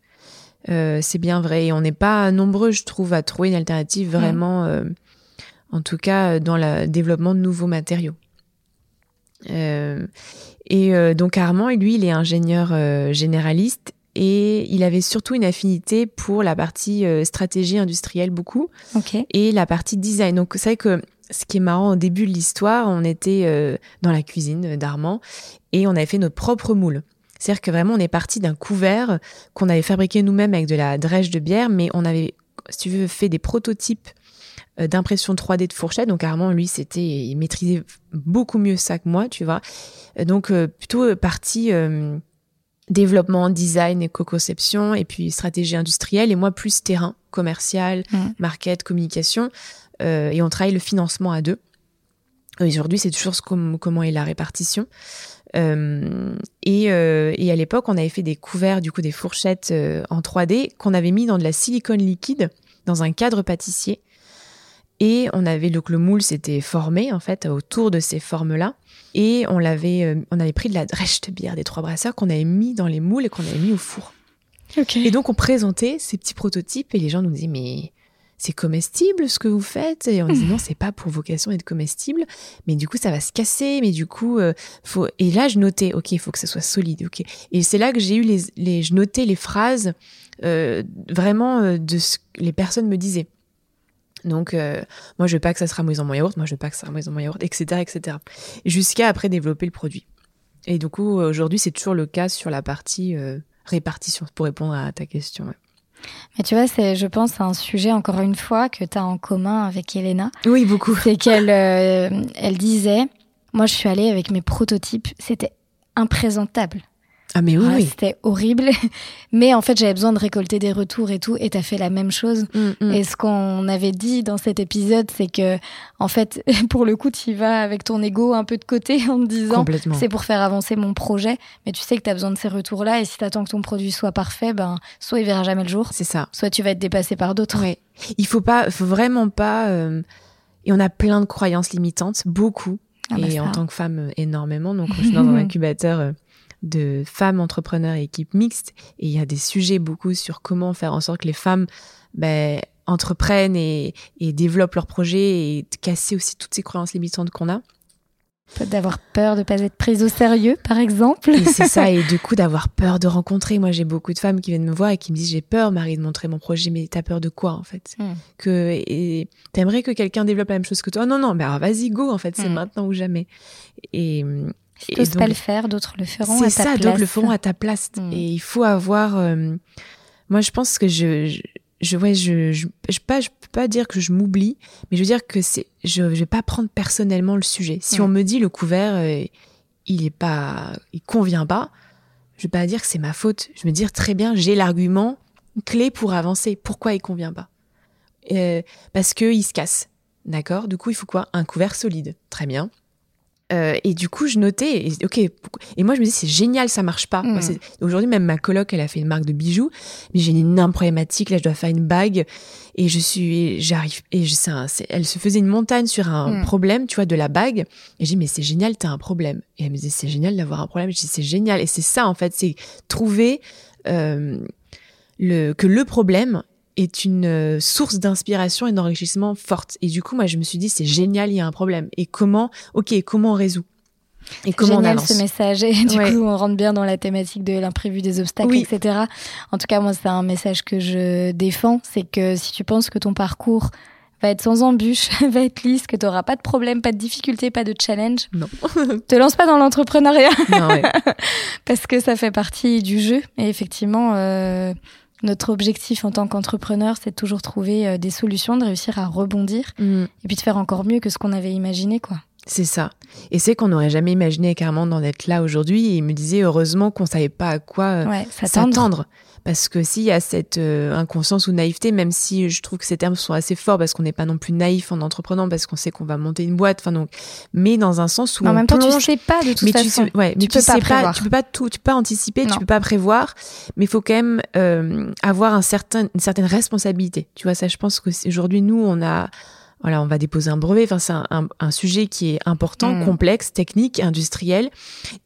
Euh, c'est bien vrai. Et on n'est pas nombreux, je trouve, à trouver une alternative mm. vraiment, euh, en tout cas, dans le développement de nouveaux matériaux. et donc Armand, lui, il est ingénieur généraliste et il avait surtout une affinité pour la partie euh, stratégie industrielle beaucoup et la partie design. Donc c'est vrai que ce qui est marrant au début de l'histoire, on était euh, dans la cuisine d'Armand et on avait fait notre propre moule. C'est-à-dire que vraiment on est parti d'un couvert qu'on avait fabriqué nous-mêmes avec de la drèche de bière, mais on avait, si tu veux, fait des prototypes euh, d'impression 3D de fourchette. Donc Armand, lui, c'était, il maîtrisait beaucoup mieux ça que moi, tu vois. Donc plutôt partie développement, design et co-conception, et puis stratégie industrielle, et moi plus terrain, commercial, mmh. market, communication, euh, et on travaille le financement à deux. Aujourd'hui, c'est toujours comment est la répartition. Euh, et, euh, et, à l'époque, on avait fait des couverts, du coup, des fourchettes en 3D qu'on avait mis dans de la silicone liquide dans un cadre pâtissier. Et on avait donc le moule s'était formé en fait autour de ces formes-là. Et on l'avait, euh, on avait pris de la drèche de bière des trois brasseurs qu'on avait mis dans les moules et qu'on avait mis au four. Et donc on présentait ces petits prototypes et les gens nous disaient mais c'est comestible ce que vous faites? Et on disait (laughs) non c'est pas pour vocation d'être comestible. Mais du coup ça va se casser. Mais du coup euh, faut et là je notais ok il faut que ça soit solide ok. Et c'est là que j'ai eu les, les je notais les phrases euh, vraiment de ce que les personnes me disaient donc, euh, moi, je veux pas que ça se ramouise dans mon yaourt, moi, je veux pas que ça se ramouise dans mon yaourt, etc., etc. Jusqu'à après développer le produit. Et du coup, aujourd'hui, c'est toujours le cas sur la partie euh, répartition, pour répondre à ta question. Mais tu vois, c'est, je pense, un sujet, encore une fois, que tu as en commun avec Elena. Oui, beaucoup. C'est qu'elle euh, elle disait, moi, je suis allée avec mes prototypes, c'était imprésentable. Ah mais oui, C'était horrible. (laughs) Mais en fait, j'avais besoin de récolter des retours et tout. Et t'as fait la même chose. Mm, mm. Et ce qu'on avait dit dans cet épisode, c'est que, en fait, (laughs) pour le coup, tu vas avec ton ego un peu de côté (laughs) en te disant, c'est pour faire avancer mon projet. Mais tu sais que t'as besoin de ces retours-là. Et si t'attends que ton produit soit parfait, ben, soit il verra jamais le jour. C'est ça. Soit tu vas être dépassé par d'autres. Oui. Il faut pas, faut vraiment pas, euh, et on a plein de croyances limitantes, beaucoup. Ah bah et en tant que femme, énormément. Donc, je suis dans un incubateur euh, de femmes entrepreneurs et équipes mixtes. Et il y a des sujets beaucoup sur comment faire en sorte que les femmes ben, entreprennent et, et développent leurs projets et casser aussi toutes ces croyances limitantes qu'on a. D'avoir peur de ne pas être prise au sérieux, par exemple. Et c'est ça, et du (laughs) coup d'avoir peur de rencontrer. Moi, j'ai beaucoup de femmes qui viennent me voir et qui me disent j'ai peur, Marie, de montrer mon projet. Mais t'as peur de quoi, en fait? Hmm. Que et t'aimerais que quelqu'un développe la même chose que toi? Non, non, mais alors vas-y, go. En fait, c'est hmm. maintenant ou jamais. Et si tu pas le faire, d'autres le feront à ta place. C'est ça, d'autres le feront à ta place. Hmm. Et il faut avoir. Euh, moi, je pense que je, je, ouais, je, je, je, pas, je peux pas dire que je m'oublie, mais je veux dire que c'est, je, je vais pas prendre personnellement le sujet. Si on me dit le couvert, euh, il est pas, il convient pas, je vais pas dire que c'est ma faute. Je vais me dire très bien, j'ai l'argument clé pour avancer. Pourquoi il convient pas? Euh, Parce que il se casse. D'accord? Du coup, il faut quoi? Un couvert solide. Très bien. Euh, et du coup, je notais, et, ok, et moi je me dis c'est génial, ça marche pas. Mm. Aujourd'hui, même ma coloc, elle a fait une marque de bijoux, mais j'ai une énorme problématique. Là, je dois faire une bague, et je suis, j'arrive, et je, elle se faisait une montagne sur un mm. problème, tu vois, de la bague. Et j'ai dit mais c'est génial, t'as un problème. Et elle me disait c'est génial d'avoir un problème. Je dis c'est génial, et c'est ça en fait, c'est trouver euh, le que le problème est une euh, source d'inspiration et d'enrichissement forte. Et du coup, moi, je me suis dit, c'est génial, il y a un problème. Et comment, ok, comment on résout? Et comment génial, on ce message. Et du coup, on rentre bien dans la thématique de l'imprévu, des obstacles, etc. En tout cas, moi, c'est un message que je défends. C'est que si tu penses que ton parcours va être sans embûche, (laughs) va être lisse, que tu n'auras pas de problème, pas de difficulté, pas de challenge. Non. (laughs) te lance pas dans l'entrepreneuriat. Non, ouais. (laughs) Parce que ça fait partie du jeu. Et effectivement, euh, notre objectif en tant qu'entrepreneur, c'est de toujours trouver euh, des solutions, de réussir à rebondir mm. et puis de faire encore mieux que ce qu'on avait imaginé, quoi. C'est ça. Et c'est qu'on n'aurait jamais imaginé carrément d'en être là aujourd'hui. Et il me disait heureusement qu'on savait pas à quoi euh, s'attendre. Parce que s'il y a cette euh, inconscience ou naïveté, même si je trouve que ces termes sont assez forts, parce qu'on n'est pas non plus naïf en entreprenant, parce qu'on sait qu'on va monter une boîte, enfin donc, mais dans un sens où en même temps tu sais pas de toute mais façon. Tu, ouais, tu, peux pas prévoir. tu peux pas tout, tu peux pas anticiper, tu peux pas prévoir, mais il faut quand même euh, avoir un certain, une certaine responsabilité. Tu vois ça, je pense que aujourd'hui nous on a voilà, on va déposer un brevet. Enfin, c'est un, sujet qui est important, mm. complexe, technique, industriel,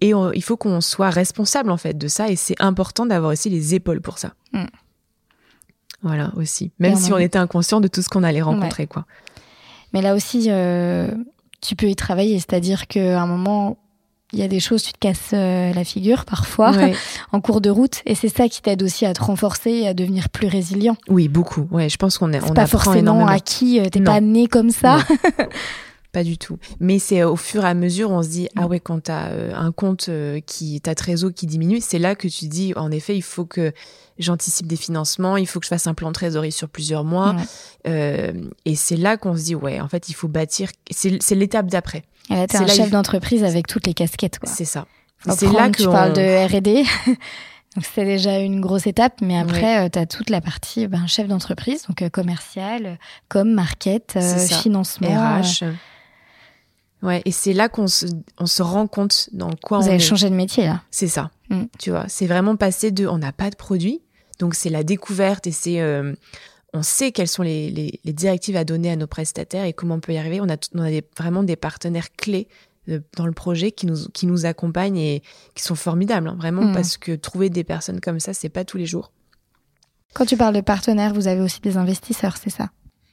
et il faut qu'on soit responsable en fait de ça. Et c'est important d'avoir aussi les épaules pour ça. Mm. Voilà aussi, même si on était inconscient de tout ce qu'on allait rencontrer, quoi. Mais là aussi, euh, tu peux y travailler, c'est-à-dire qu'à un moment, il y a des choses, tu te casses euh, la figure parfois (laughs) en cours de route, et c'est ça qui t'aide aussi à te renforcer et à devenir plus résilient. Oui, beaucoup. Ouais, je pense qu'on est, on pas forcément acquis. Euh, t'es pas né comme ça. (laughs) pas du tout. Mais c'est au fur et à mesure, on se dit ah ouais, quand t'as euh, un compte qui ta trésor qui diminue, c'est là que tu dis en effet, il faut que j'anticipe des financements, il faut que je fasse un plan de trésorerie sur plusieurs mois. et c'est là qu'on se dit ouais, en fait, il faut bâtir. C'est l'étape d'après. Elle était un chef d'entreprise avec toutes les casquettes. C'est ça. C'est là que tu parles de R&D. (laughs) Donc c'est déjà une grosse étape, mais après euh, tu as toute la partie ben, chef d'entreprise, donc euh, commercial, comme market, euh, financement, RH. Ouais, et c'est là qu'on se, on se rend compte dans quoi Vous on avez changé de métier là. C'est ça. Mm. Tu vois, c'est vraiment passé de on n'a pas de produit, donc c'est la découverte et c'est on sait quelles sont les, directives à donner à nos prestataires et comment on peut y arriver. On a, vraiment des partenaires clés euh, dans le projet qui nous, qui nous accompagnent et qui sont formidables, hein, vraiment, mmh. parce que trouver des personnes comme ça, c'est pas tous les jours. Quand tu parles de partenaires, vous avez aussi des investisseurs, c'est ça?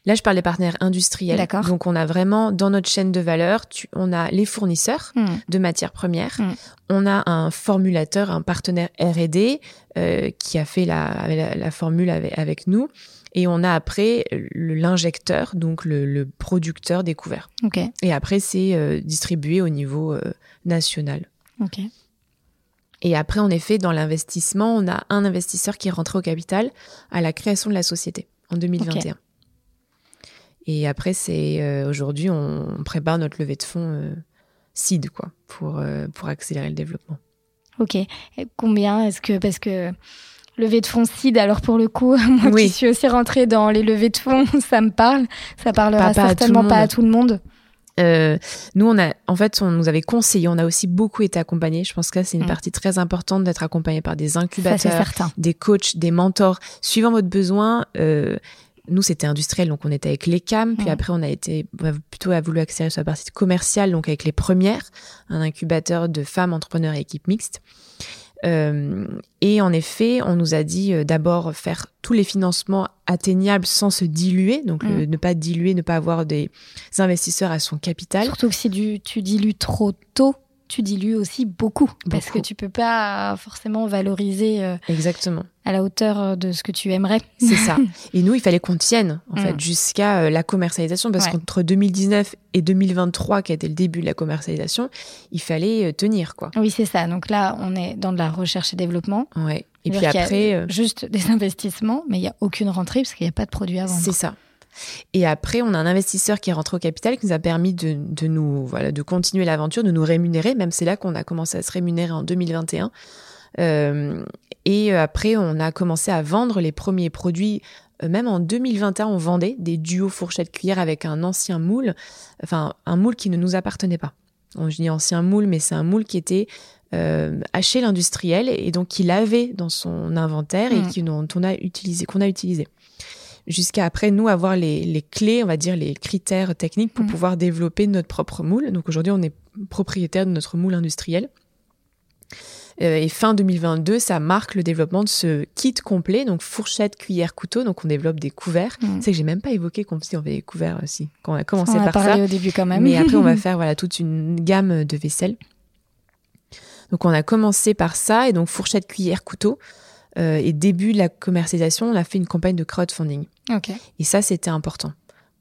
Là, je parle des partenaires industriels. D'accord. Donc, on a vraiment dans notre chaîne de valeur, on a les fournisseurs mmh. de matières premières, mmh. on a un formulateur, un partenaire R&D euh, qui a fait la, formule avec nous, et on a après l'injecteur, donc le, producteur découvert. Okay. Et après, c'est euh, distribué au niveau euh, national. Okay. Et après, en effet, dans l'investissement, on a un investisseur qui est rentré au capital à la création de la société en 2021. Et après, c'est euh, aujourd'hui, on, prépare notre levée de fonds seed, quoi, pour, pour accélérer le développement. Ok. combien est-ce que parce que levée de fonds CID, alors pour le coup, (laughs) moi qui suis aussi rentrée dans les levées de fonds, (laughs) ça me parle. Ça parlera certainement pas à tout le monde. Euh, nous, on a, en fait, on nous avait conseillé, on a aussi beaucoup été accompagnés. Je pense que c'est une mm. partie très importante d'être accompagné par des incubateurs, des coachs, des mentors, suivant votre besoin. Euh, nous, c'était industriel, donc on était avec les CAM. Puis mm. après, on a été plutôt a voulu accélérer sur la partie commerciale, donc avec les premières, un incubateur de femmes entrepreneurs et équipes mixtes. Euh, et en effet, on nous a dit euh, d'abord faire tous les financements atteignables sans se diluer, donc mm. ne pas diluer, ne pas avoir des investisseurs à son capital. Surtout que si tu dilues trop tôt, tu dilues aussi beaucoup, parce que tu peux pas forcément valoriser euh, exactement à la hauteur euh, de ce que tu aimerais. C'est ça. (laughs) Et nous, il fallait qu'on tienne en fait mm. jusqu'à euh, la commercialisation, parce qu'entre 2019 et 2023, qui a été le début de la commercialisation, il fallait tenir quoi. Oui, c'est ça. Donc là, on est dans de la recherche et développement. Ouais. Et puis après, juste des (laughs) investissements, mais il y a aucune rentrée parce qu'il n'y a pas de produit à vendre. C'est ça. Et après, on a un investisseur qui est rentré au capital qui nous a permis de, de nous, voilà, de continuer l'aventure, de nous rémunérer. Même c'est là qu'on a commencé à se rémunérer en 2021. Euh, et après, on a commencé à vendre les premiers produits. Euh, même en 2021, on vendait des duos fourchettes cuillère avec un ancien moule, enfin un moule qui ne nous appartenait pas. On dit ancien moule, mais c'est un moule qui était euh, haché l'industriel et donc qu'il avait dans son inventaire et mmh. on a utilisé, qu'on a utilisé jusqu'à après nous avoir les, les, clés, on va dire les critères techniques pour mm. pouvoir développer notre propre moule. Donc aujourd'hui, on est propriétaire de notre moule industriel. Euh, et fin 2022, ça marque le développement de ce kit complet, donc fourchette, cuillère, couteau. Donc on développe des couverts. Mm. C'est que j'ai même pas évoqué qu'on avait des couverts aussi, quand on a commencé on a parlé au début quand même. Mais après, on va (laughs) faire voilà toute une gamme de vaisselle. Donc on a commencé par ça et donc fourchette, cuillère, couteau. Euh, et début de la commercialisation, on a fait une campagne de crowdfunding. Et ça, c'était important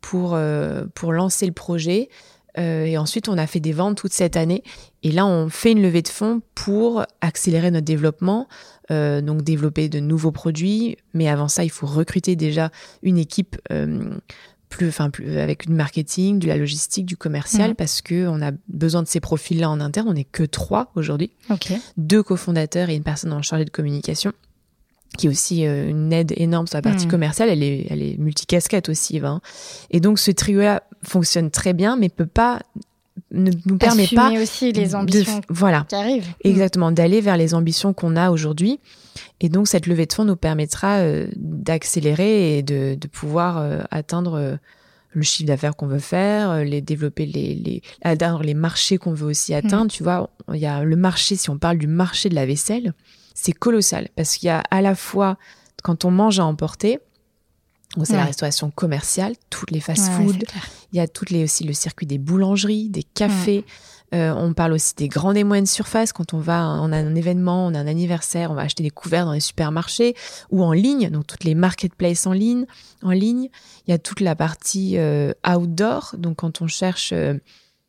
pour, euh, pour lancer le projet. Euh, et ensuite, on a fait des ventes toute cette année. Et là, on fait une levée de fonds pour accélérer notre développement, donc développer de nouveaux produits. Mais avant ça, il faut recruter déjà une équipe plus, enfin, plus, avec du marketing, de la logistique, du commercial, mmh. parce que on a besoin de ces profils-là en interne. On n'est que trois aujourd'hui, deux cofondateurs et une personne en charge de communication qui est aussi euh, une aide énorme sur la partie hmm. commerciale. Elle est, elle est multicasquette aussi. Hein. Et donc, ce trio-là fonctionne très bien, mais peut pas ne nous permet pas aussi les ambitions voilà qui arrivent hmm. exactement d'aller vers les ambitions qu'on a aujourd'hui et donc cette levée de fonds nous permettra euh, d'accélérer et de, de pouvoir euh, atteindre le chiffre d'affaires qu'on veut faire les développer les, les atteindre les marchés qu'on veut aussi atteindre hmm. tu vois il y a le marché si on parle du marché de la vaisselle c'est colossal parce qu'il y a à la fois quand on mange à emporter, c'est la restauration commerciale, toutes les fast-foods. il y a toutes les aussi le circuit des boulangeries, des cafés. Euh, on parle aussi des grandes et moyennes surfaces. Quand on va, on a un événement, on a un anniversaire, on va acheter des couverts dans les supermarchés ou en ligne. Donc toutes les marketplaces en ligne, en ligne. Il y a toute la partie euh, outdoor. Donc quand on cherche euh,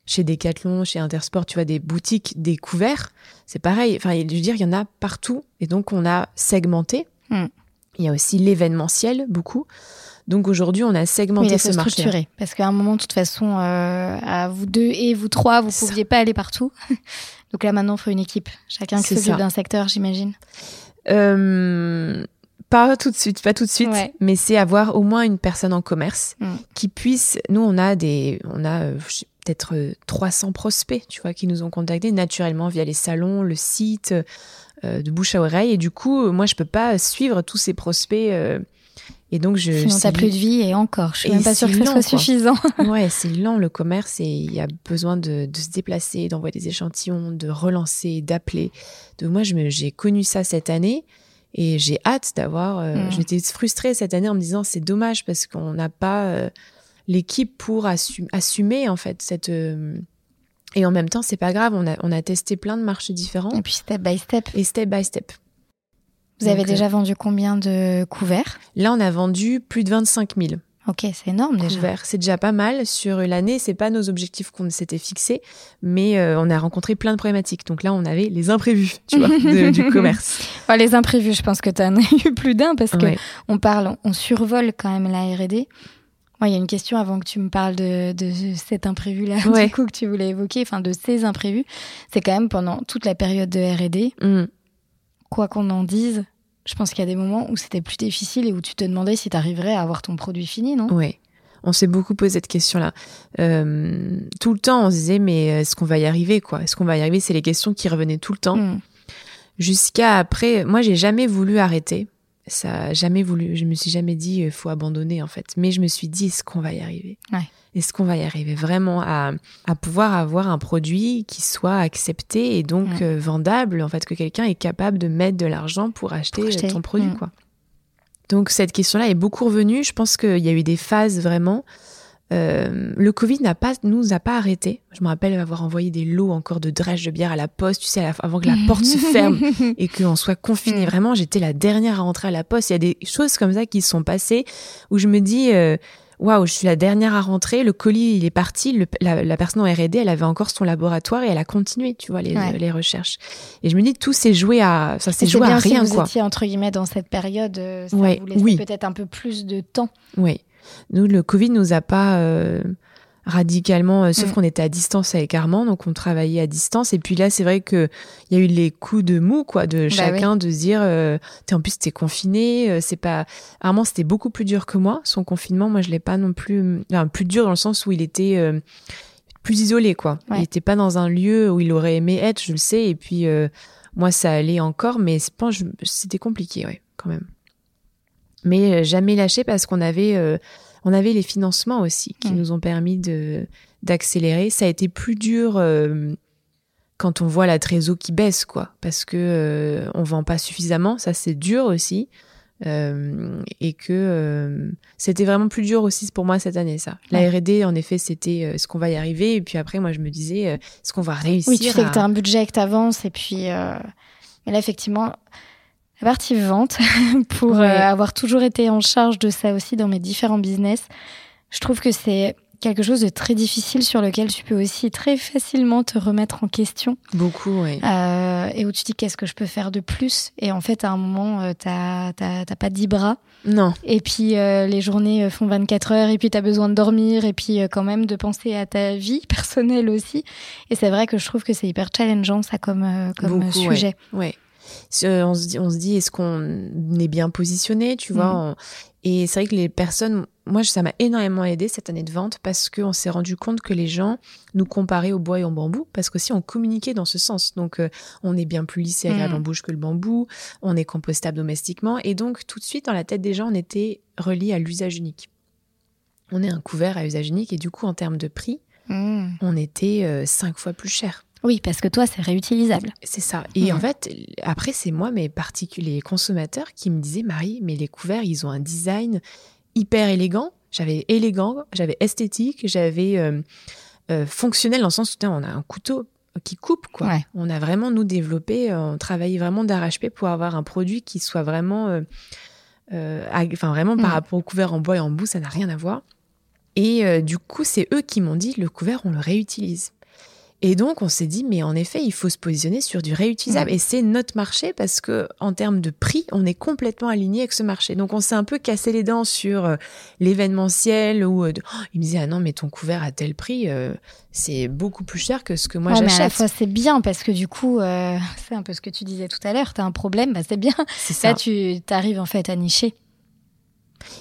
chez Decathlon, chez Intersport, tu vois, des boutiques, des couverts. C'est pareil. Enfin, je veux dire, il y en a partout. Et donc, on a segmenté. Hmm. Il y a aussi l'événementiel, beaucoup. Donc aujourd'hui, on a segmenté ce marché. structuré. Parce qu'à un moment, de toute façon, euh, à vous deux et vous trois, vous ne pouviez pas aller partout. (laughs) donc là, maintenant, il faut une équipe. Chacun qui s'occupe d'un secteur, j'imagine. Euh, pas tout de suite, pas tout de suite, mais c'est avoir au moins une personne en commerce hmm. qui puisse. Nous, on a des, on a, euh, peut-être 300 euh, prospects, tu vois, qui nous ont contactés naturellement via les salons, le site, euh, de bouche à oreille. Et du coup, moi, je peux pas suivre tous ces prospects. Euh, et donc, je. Sinon, t'as plus de vie et encore. Je suis même pas sûre que ce soit suffisant. (laughs) ouais, c'est lent le commerce et il y a besoin de, de se déplacer, d'envoyer des échantillons, de relancer, d'appeler. Donc moi, j'ai connu ça cette année. Et j'ai hâte d'avoir. Mm. J'étais frustrée cette année en me disant c'est dommage parce qu'on n'a pas l'équipe pour assumer en fait cette euh, et en même temps c'est pas grave on a on a testé plein de marchés différents et puis step by step et step by step vous avez déjà vendu combien de couverts? Là on a vendu plus de 25 000 Ok, c'est énorme déjà. C'est déjà pas mal. Sur l'année, c'est pas nos objectifs qu'on s'était fixés, mais euh, on a rencontré plein de problématiques. Donc là, on avait les imprévus, tu vois, du (laughs) commerce. les imprévus, je pense que tu en as (laughs) eu plus d'un parce que on parle, on survole quand même la R&D Moi, il y a une question avant que tu me parles de, de cet imprévu-là, (laughs) du coup, que tu voulais évoquer, enfin, de ces imprévus. C'est quand même pendant toute la période de R&D, mm. quoi qu'on en dise, je pense qu'il y a des moments où c'était plus difficile et où tu te demandais si tu arriverais à avoir ton produit fini, non? Oui. On s'est beaucoup posé cette question-là. Euh, tout le temps, on se disait, mais est-ce qu'on va y arriver, quoi? Est-ce qu'on va y arriver? C'est les questions qui revenaient tout le temps. Mm. Jusqu'à après, moi, j'ai jamais voulu arrêter ça jamais voulu. Je me suis jamais dit il faut abandonner en fait. Mais je me suis dit est-ce qu'on va y arriver? Est-ce qu'on va y arriver vraiment à, à, pouvoir avoir un produit qui soit accepté et donc euh, vendable en fait que quelqu'un est capable de mettre de l'argent pour acheter, ton produit mm. quoi? Donc cette question-là est beaucoup revenue. Je pense qu'il y a eu des phases vraiment euh, le Covid n'a pas, nous a pas arrêté. Je me rappelle avoir envoyé des lots encore de drèche de bière à la poste, tu sais, avant que la (laughs) porte se ferme (laughs) et qu'on soit confiné. Mm. Vraiment, j'étais la dernière à rentrer à la poste. Il y a des choses comme ça qui sont passées où je me dis, euh, waouh, je suis la dernière à rentrer. Le colis, il est parti. la, personne en R&D, elle avait encore son laboratoire et elle a continué, tu vois, les, les recherches. Et je me dis, tout s'est joué à, ça s'est joué à rien, si vous étiez entre guillemets dans cette période, euh, ça vous laissait peut-être un peu plus de temps. Oui. Nous, le Covid nous a pas euh, radicalement, euh, sauf mm. qu'on était à distance avec Armand, donc on travaillait à distance. Et puis là, c'est vrai que il y a eu les coups de mou, quoi, de bah chacun, de se dire, euh, en plus t'es confiné, c'est pas. Armand, c'était beaucoup plus dur que moi. Son confinement, moi, je l'ai pas non plus, enfin, plus dur dans le sens où il était plus isolé, quoi. Il était pas dans un lieu où il aurait aimé être, je le sais. Et puis moi, ça allait encore, mais c'était compliqué, ouais, quand même mais euh, jamais lâché parce qu'on avait euh, on avait les financements aussi qui nous ont permis de d'accélérer. Ça a été plus dur euh, quand on voit la trésor qui baisse, quoi, parce que on vend pas suffisamment. Ça, c'est dur aussi. et que c'était vraiment plus dur aussi pour moi cette année ça. La R&D en effet c'était est-ce qu'on va y arriver et puis après moi je me disais est-ce qu'on va réussir Oui tu sais que tu as un budget que tu avances et puis mais là effectivement la partie vente, (laughs) pour euh, avoir toujours été en charge de ça aussi dans mes différents business, je trouve que c'est quelque chose de très difficile sur lequel tu peux aussi très facilement te remettre en question. Beaucoup, oui. Euh, et où tu dis qu'est-ce que je peux faire de plus? Et en fait, à un moment, euh, t'as pas dix bras. Non. Et puis euh, les journées font 24 heures et puis tu as besoin de dormir et puis quand même de penser à ta vie (laughs) personnelle aussi. Et c'est vrai que je trouve que c'est hyper challengeant ça comme, comme sujet. Ouais. On se dit, on se dit est-ce qu'on est bien positionné, tu vois mm. Et c'est vrai que les personnes, moi, ça m'a énormément aidé cette année de vente parce qu'on s'est rendu compte que les gens nous comparaient au bois et au bambou parce qu'aussi on communiquait dans ce sens. Donc, euh, on est bien plus lissé, agréable mm. en bouche que le bambou, on est compostable domestiquement. Et donc, tout de suite, dans la tête des gens, on était relié à l'usage unique. On est un couvert à usage unique et du coup, en termes de prix, mm. on était euh, cinq fois plus cher. Oui, parce que toi, c'est réutilisable. C'est ça. Et en fait, après, c'est moi, mes particuliers consommateurs, qui me disaient, Marie, mais les couverts, ils ont un design hyper élégant. J'avais élégant, j'avais esthétique, j'avais euh, euh, fonctionnel dans le sens où on a un couteau qui coupe, quoi. On a vraiment, nous, développé, euh, on travaillait vraiment d'arrache-pied pour avoir un produit qui soit vraiment, enfin, vraiment par mm. rapport au couvert en bois et en boue, ça n'a rien à voir. Et du coup, c'est eux qui m'ont dit, le couvert, on le réutilise. Et donc, on s'est dit, mais en effet, il faut se positionner sur du réutilisable. Et c'est notre marché parce que, en termes de prix, on est complètement aligné avec ce marché. Donc, on s'est un peu cassé les dents sur euh, l'événementiel ou euh, oh, il me disait, ah non, mais ton couvert à tel prix, euh, c'est beaucoup plus cher que ce que moi j'achète. Mais à la fois, c'est bien parce que du coup, c'est un peu ce que tu disais tout à l'heure, tu as un problème, bah, c'est bien. Ça. Là, tu arrives en fait à nicher.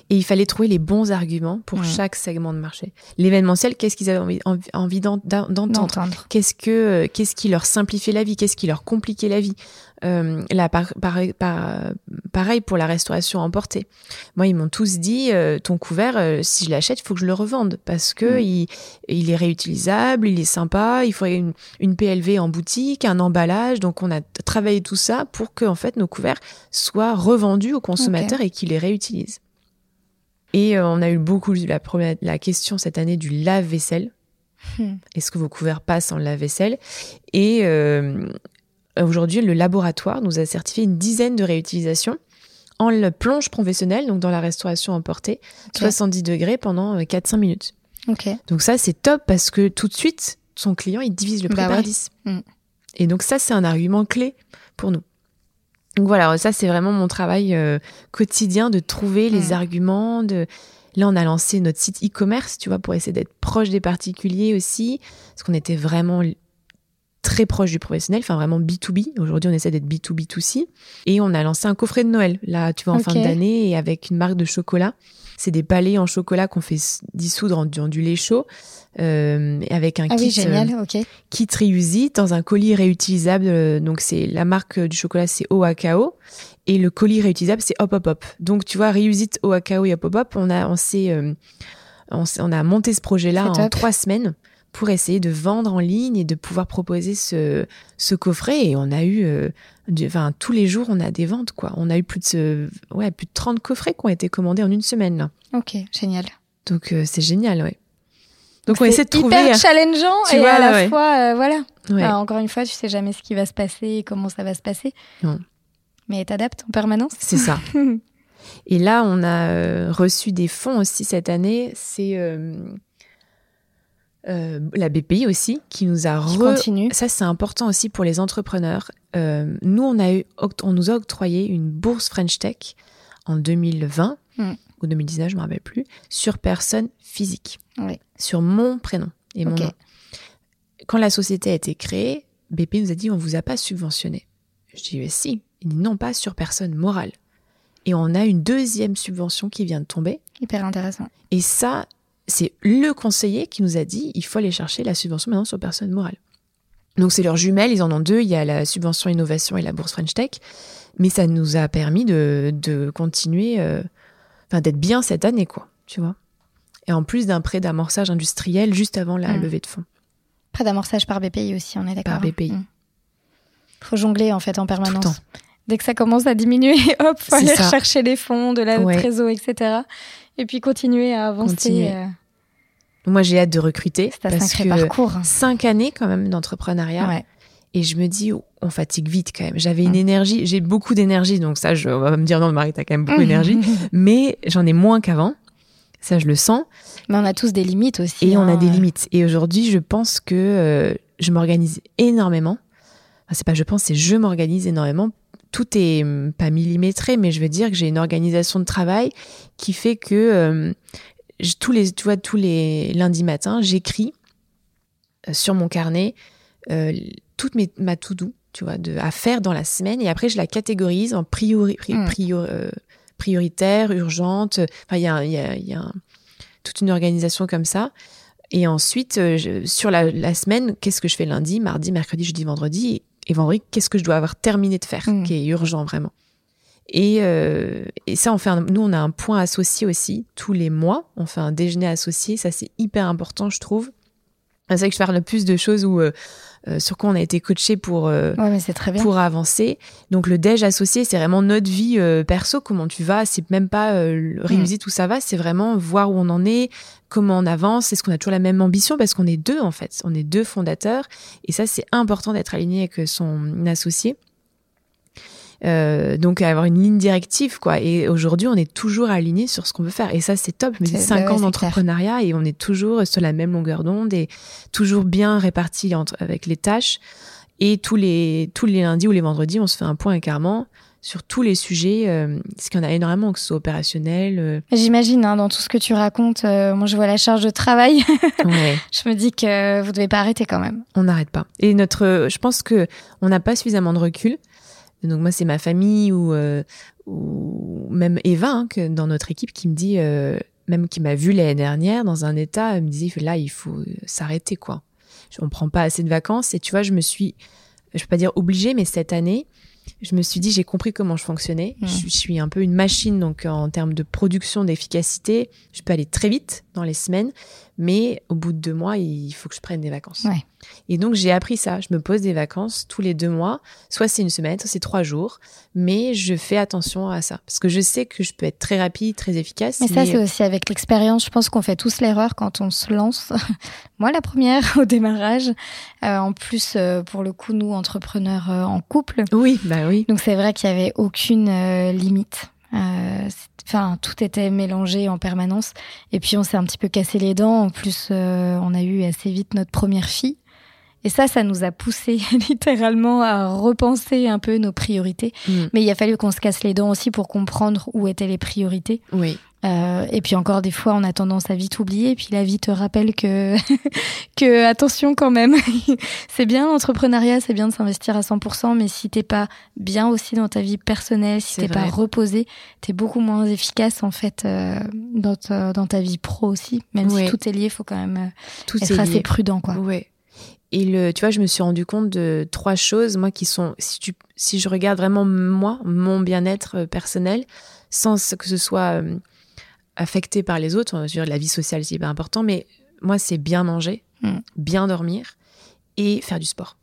Et il fallait trouver les bons arguments pour chaque segment de marché. L'événementiel, qu'est-ce qu'ils avaient envie, envie d'entendre? Qu'est-ce que euh, qu'est-ce qui leur simplifiait la vie? Qu'est-ce qui leur compliquait la vie? Euh, là, pareil pour la restauration emportée. Moi, ils m'ont tous dit euh, ton couvert, euh, si je l'achète, il faut que je le revende parce que mm. il, est réutilisable, il est sympa, il une, une, PLV en boutique, un emballage. Donc, on a travaillé tout ça pour que en fait nos couverts soient revendus aux consommateurs et qu'ils les réutilisent. Et euh, on a eu beaucoup la, première, la question cette année du lave-vaisselle. Hmm. Est-ce que vos couverts passent en lave-vaisselle? Et euh, aujourd'hui, le laboratoire nous a certifié une dizaine de réutilisations en plonge professionnelle, donc dans la restauration emportée, 70 degrés pendant 4-5 euh, minutes. Donc ça, c'est top parce que tout de suite, son client, il divise le prix bah par 10. Hmm. Et donc ça, c'est un argument clé pour nous. Donc voilà, ça c'est vraiment mon travail euh, quotidien de trouver les mm. arguments, de Là, on a lancé notre site e-commerce, tu vois, pour essayer d'être proche des particuliers aussi, parce qu'on était vraiment très proche du professionnel, enfin vraiment B2B. Aujourd'hui, on essaie d'être B2B2C. Et on a lancé un coffret de Noël, là, tu vois, en fin d'année, et avec une marque de chocolat. C'est des palais en chocolat qu'on fait dissoudre en, du lait chaud, euh, avec un ah kit, oui, génial, euh, ok. kit reusite dans un colis réutilisable. Euh, donc, c'est la marque du chocolat, c'est Oakao. Et le colis réutilisable, c'est Hop Hop Hop. Donc, tu vois, Reusite, Oakao et Hop Hop Hop, on a, on s'est, euh, on, on, a monté ce projet-là en trois semaines pour essayer de vendre en ligne et de pouvoir proposer ce, ce coffret. Et on a eu, euh, enfin, tous les jours, on a des ventes, quoi. On a eu plus de, ouais, plus de 30 coffrets qui ont été commandés en une semaine, là. Ok, génial. Donc, euh, c'est génial, ouais. Donc, on essaie de trouver. hyper challengeant et à la fois, euh, voilà. encore une fois, tu sais jamais ce qui va se passer et comment ça va se passer. Non. Mais t'adaptes en permanence. C'est ça. (laughs) et là, on a reçu des fonds aussi cette année. C'est euh, la BPI aussi, qui nous a continue. Ça, c'est important aussi pour les entrepreneurs. Euh, nous, on, a eu, on nous a octroyé une bourse French Tech en 2020 hmm. ou 2019, je ne me rappelle plus, sur personne physique, sur mon prénom et mon nom. Quand la société a été créée, BPI nous a dit on vous a pas subventionné. Je dis si. Il dit non, pas sur personne morale. Et on a une deuxième subvention qui vient de tomber. Hyper intéressant. Et ça, c'est le conseiller qui nous a dit il faut aller chercher la subvention maintenant sur personne morale. Donc c'est leurs jumelles, ils en ont deux, il y a la subvention innovation et la bourse French Tech, mais ça nous a permis de, continuer, euh, d'être bien cette année, quoi, tu vois. Et en plus d'un prêt d'amorçage industriel juste avant la mmh. levée de fonds. Prêt d'amorçage par BPI aussi, on est d'accord. Par BPI. Il mmh. Faut jongler en fait en permanence. Dès que ça commence à diminuer, (laughs) hop, faut aller chercher les fonds, de la trésor, etc et puis continuer à avancer. Euh. Moi, j'ai hâte de recruter. C'est un sacré parcours. Cinq années quand même d'entrepreneuriat. Et je me dis, on fatigue vite quand même. J'avais une énergie, j'ai beaucoup d'énergie, donc ça, je, on va me dire non, Marie, t'as quand même beaucoup (laughs) d'énergie, mais j'en ai moins qu'avant. Ça, je le sens. Mais on a tous des limites aussi. Et on a hein. des limites. Et aujourd'hui, je pense que euh, je m'organise énormément. Enfin, c'est pas je pense, c'est je m'organise énormément tout est hum, pas millimétré, mais je veux dire que j'ai une organisation de travail qui fait que euh, tous les, tu vois, tous les lundis matins, j'écris euh, sur mon carnet euh, toute mes, ma to-do, tu vois, de, à faire dans la semaine, et après je la catégorise en priori, hmm. prioritaire, urgente. Enfin, il y a, y a, y a toute une organisation comme ça. Et ensuite, sur la, la semaine, qu'est-ce que je fais lundi, mardi, mercredi, jeudi, vendredi? Et vendredi, qu'est-ce que je dois avoir terminé de faire, mm. qui est urgent vraiment? Et, euh, et ça, on fait nous, on a un point associé aussi tous les mois. On fait un déjeuner associé. Ça, c'est hyper important, je trouve. C'est vrai que je parle le plus de choses où, euh, euh, sur quoi on a été coaché pour, euh, ouais, pour avancer. Donc, le déj associé, c'est vraiment notre vie perso, comment tu vas? C'est même pas réussir mm. où ça va. C'est vraiment voir où on en est, comment on avance. Est-ce qu'on a toujours la même ambition? Parce qu'on est deux, en fait. On est deux fondateurs. Et ça, c'est important d'être aligné avec son associé. Euh, donc avoir une ligne directive quoi. Et aujourd'hui, on est toujours aligné sur ce qu'on veut faire. Et ça, c'est top. Me dis cinq ans d'entrepreneuriat et on est toujours sur la même longueur d'onde et toujours bien répartis entre, avec les tâches. Et tous les tous les lundis ou les vendredis, on se fait un point Armand sur tous les sujets, euh, parce qu'il y en a énormément, que ce soit opérationnel. Euh. J'imagine, hein, dans tout ce que tu racontes, euh, moi je vois la charge de travail. (laughs) ouais. Je me dis que vous devez pas arrêter quand même. On n'arrête pas. Et notre, je pense que on n'a pas suffisamment de recul donc moi, c'est ma famille ou, euh, ou même Eva, hein, que, dans notre équipe, qui me dit, euh, même qui m'a vu l'année dernière dans un état, elle me dit là, il faut s'arrêter quoi. On prend pas assez de vacances et tu vois, je me suis, je peux pas dire obligée, mais cette année, je me suis dit, j'ai compris comment je fonctionnais. Mmh. Je, suis un peu une machine, donc en termes de production, d'efficacité, je peux aller très vite dans les semaines, mais au bout de deux mois, il faut que je prenne des vacances. Et donc j'ai appris ça. Je me pose des vacances tous les deux mois. Soit c'est une semaine, soit c'est trois jours. Mais je fais attention à ça parce que je sais que je peux être très rapide, très efficace. Mais, ça c'est aussi avec l'expérience. Je pense qu'on fait tous l'erreur quand on se lance. (laughs) Moi la première (laughs) au démarrage. Euh, en plus euh, pour le coup nous entrepreneurs euh, en couple. Oui, bah oui. Donc c'est vrai qu'il y avait aucune limite. Enfin, tout était mélangé en permanence. Et puis, on s'est un petit peu cassé les dents. En plus, on a eu assez vite notre première fille. Et ça, ça nous a poussé (laughs) littéralement à repenser un peu nos priorités. Mm. Mais il a fallu qu'on se casse les dents aussi pour comprendre où étaient les priorités. Oui. Euh, et puis encore des fois, on a tendance à vite oublier. Puis la vie te rappelle que, (laughs) que attention quand même. (laughs) c'est bien l'entrepreneuriat, c'est bien de s'investir à 100%, mais si t'es pas bien aussi dans ta vie personnelle, si t'es pas reposé, t'es beaucoup moins efficace en fait euh, dans, ta, dans ta vie pro aussi. Même si tout est lié, faut quand même euh, tout être assez prudent, quoi. Ouais. Et le, tu vois, je me suis rendu compte de trois choses, moi, qui sont, si tu, si je regarde vraiment moi, mon bien-être personnel, sans que ce soit affecté par les autres. Dire, la vie sociale, c'est hyper important, mais moi, c'est bien manger, mm. bien dormir et faire du sport.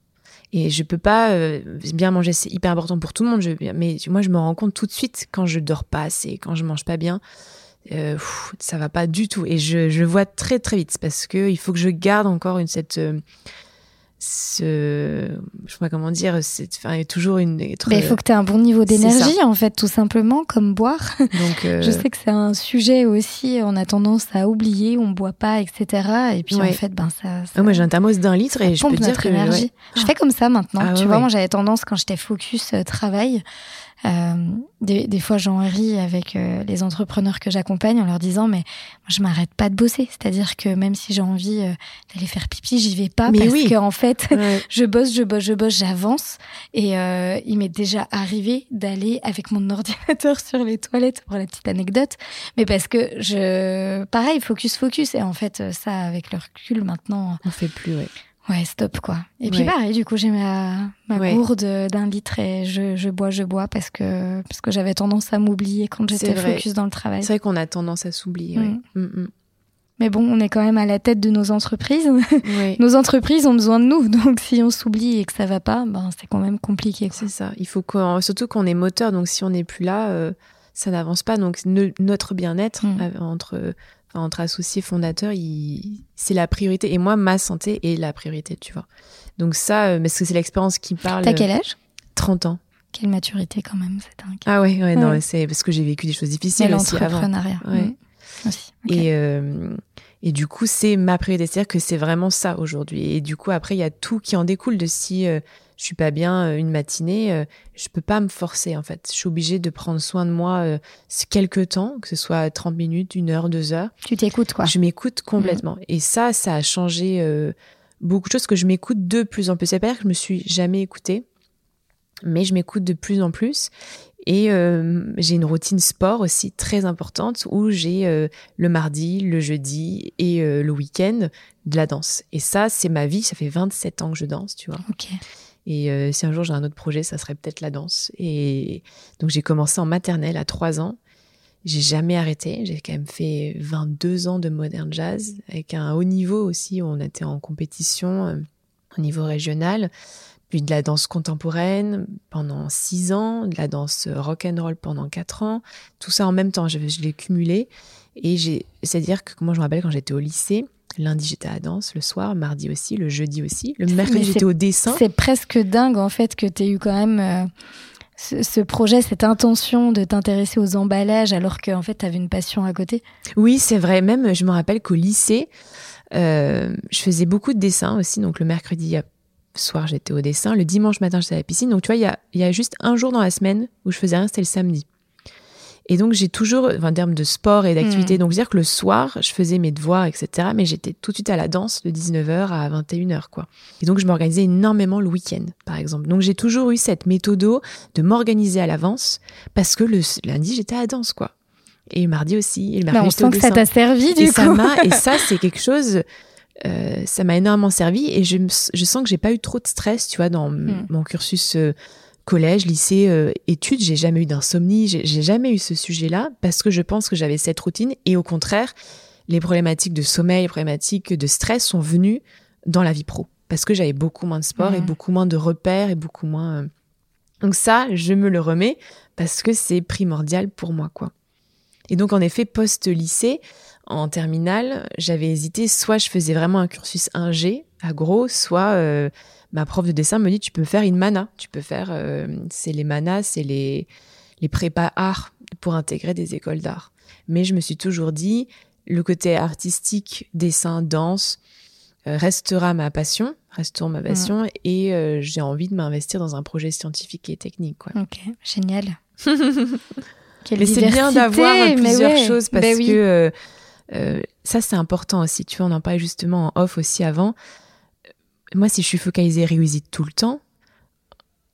Et je peux pas euh, bien manger, c'est hyper important pour tout le monde. Je, mais moi, je me rends compte tout de suite quand je dors pas assez, quand je mange pas bien, euh, ça va pas du tout. Et je, je vois très très vite parce que il faut que je garde encore une cette euh, ce je sais pas comment dire c'est enfin toujours une mais il faut que tu aies un bon niveau d'énergie en fait tout simplement comme boire. (laughs) Donc euh, je sais que c'est un sujet aussi on a tendance à oublier on boit pas etc et puis en fait ben ça, ah, moi j'ai un thermos d'un litre et je peux dire que énergie. je fais comme ça maintenant ah tu vois moi j'avais tendance quand j'étais focus euh, travail des, des, fois, j'en ris avec euh, les entrepreneurs que j'accompagne en leur disant mais moi, je m'arrête pas de bosser. C'est-à-dire que même si j'ai envie euh, d'aller faire pipi, j'y vais pas parce que en fait, (laughs) je bosse, je bosse, je bosse, j'avance. Et il m'est déjà arrivé d'aller avec mon (laughs) ordinateur sur les toilettes pour la petite anecdote, mais parce que je, pareil, focus, focus. Et en fait, ça, avec le recul, maintenant, on fait plus. Ouais. Ouais, stop quoi. Et puis pareil, du coup, j'ai ma, ma gourde d'un litre et je, je, bois, je bois parce que, parce que j'avais tendance à m'oublier quand j'étais focus dans le travail. C'est vrai qu'on a tendance à s'oublier. Mm. Mm, mm. Mais bon, on est quand même à la tête de nos entreprises. (laughs) nos entreprises ont besoin de nous, donc si on s'oublie et que ça va pas, ben c'est quand même compliqué. C'est ça. Il faut qu'on, surtout qu'on est moteur, donc si on n'est plus là, euh, ça n'avance pas. Donc notre bien-être entre entre associés fondateurs, c'est la priorité. Et moi, ma santé est la priorité, tu vois. Donc ça, euh, parce que c'est l'expérience qui parle. T'as quel âge? 30 ans. Quelle maturité quand même, c'est dingue. Ah ouais, ouais, non, c'est parce que j'ai vécu des choses difficiles aussi avant. Ouais. Mmh. Aussi. Et, euh, et du coup, c'est ma priorité. C'est-à-dire que c'est vraiment ça aujourd'hui. Et du coup, après, il y a tout qui en découle de si euh, je suis pas bien euh, une matinée, euh, je peux pas me forcer en fait. Je suis obligée de prendre soin de moi euh, quelques temps, que ce soit 30 minutes, une heure, deux heures. Tu t'écoutes quoi Je m'écoute complètement. Mm. Et ça, ça a changé beaucoup de choses que je m'écoute de plus en plus. C'est pas que je me suis jamais écoutée, mais je m'écoute de plus en plus. Et j'ai une routine sport aussi très importante où j'ai le mardi, le jeudi et le week-end de la danse. Et ça, c'est ma vie. Ça fait 27 ans que je danse, tu vois. Ok. Et euh, si un jour j'ai un autre projet, ça serait peut-être la danse. Et donc j'ai commencé en maternelle à 3 ans. J'ai jamais arrêté. J'ai quand même fait 22 ans de modern jazz avec un haut niveau aussi. Où on était en compétition euh, au niveau régional. Puis de la danse contemporaine pendant 6 ans, de la danse rock and roll pendant 4 ans. Tout ça en même temps, je, l'ai cumulé. Et j'ai, c'est-à-dire que moi je me rappelle quand j'étais au lycée, Lundi, j'étais à la danse, le soir, mardi aussi, le jeudi aussi. Le mercredi, j'étais au dessin. C'est presque dingue, en fait, que tu aies eu quand même euh, ce, projet, cette intention de t'intéresser aux emballages, alors qu'en en fait, tu avais une passion à côté. Oui, c'est vrai. Même, je me rappelle qu'au lycée, euh, je faisais beaucoup de dessins aussi. Donc, le mercredi soir, j'étais au dessin. Le dimanche matin, j'étais à la piscine. Donc, tu vois, il y a, y a juste un jour dans la semaine où je faisais rien, c'était le samedi. Et donc, j'ai toujours, en termes de sport et d'activité, hmm. donc dire que le soir, je faisais mes devoirs, etc. Mais j'étais tout de suite à la danse de 19h à 21h, quoi. Et donc, je m'organisais énormément le week-end, par exemple. Donc, j'ai toujours eu cette méthode de m'organiser à l'avance parce que le lundi, j'étais à la danse, quoi. Et le mardi aussi. Et le mardi, on sent que ça t'a servi, du et coup. Ça et ça, c'est quelque chose, euh, ça m'a énormément servi et je, je sens que j'ai pas eu trop de stress, tu vois, dans hmm. mon cursus euh, collège, lycée, euh, études, j'ai jamais eu d'insomnie, j'ai jamais eu ce sujet-là parce que je pense que j'avais cette routine et au contraire, les problématiques de sommeil, les problématiques de stress sont venues dans la vie pro parce que j'avais beaucoup moins de sport et mmh. beaucoup moins de repères et beaucoup moins. Euh. Donc ça, je me le remets parce que c'est primordial pour moi, quoi. Et donc en effet, post-lycée, en terminale, j'avais hésité, soit je faisais vraiment un cursus 1G, à gros, soit euh, ma prof de dessin me dit tu peux faire une mana, tu peux faire euh, c'est les manas, c'est les les prépas art pour intégrer des écoles d'art. Mais je me suis toujours dit le côté artistique, dessin, danse euh, restera ma passion, restera ma passion et euh, j'ai envie de m'investir dans un projet scientifique et technique quoi. OK, génial. (laughs) mais c'est bien d'avoir plusieurs choses parce ben que ça c'est important aussi. Tu vois, on en parlait justement en off aussi avant. Moi, si je suis focalisée réussie tout le temps,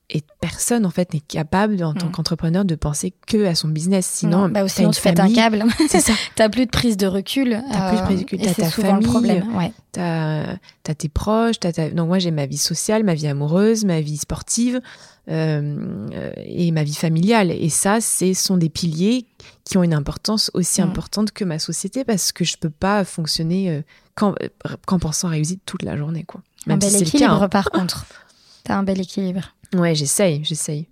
et personne en fait n'est capable en tant mm. qu'entrepreneur de penser que à son business. Sinon bah, sinon tu fais un câble. (laughs) C'est ça. (laughs) T'as plus de prise de recul t'as plus de prise de recul. euh, t'as ta famille. ouais. t'as as tes proches as donc moi j'ai ma vie sociale ma vie amoureuse ma vie sportive euh, et ma vie familiale. Et ça ce sont des piliers qui ont une importance aussi mm. importante que ma société parce que je peux pas fonctionner euh, qu'en pensant à réussite toute la journée quoi Même un bel équilibre hein. par contre t'as un bel équilibre Ouais, j'essaye, j'essaye.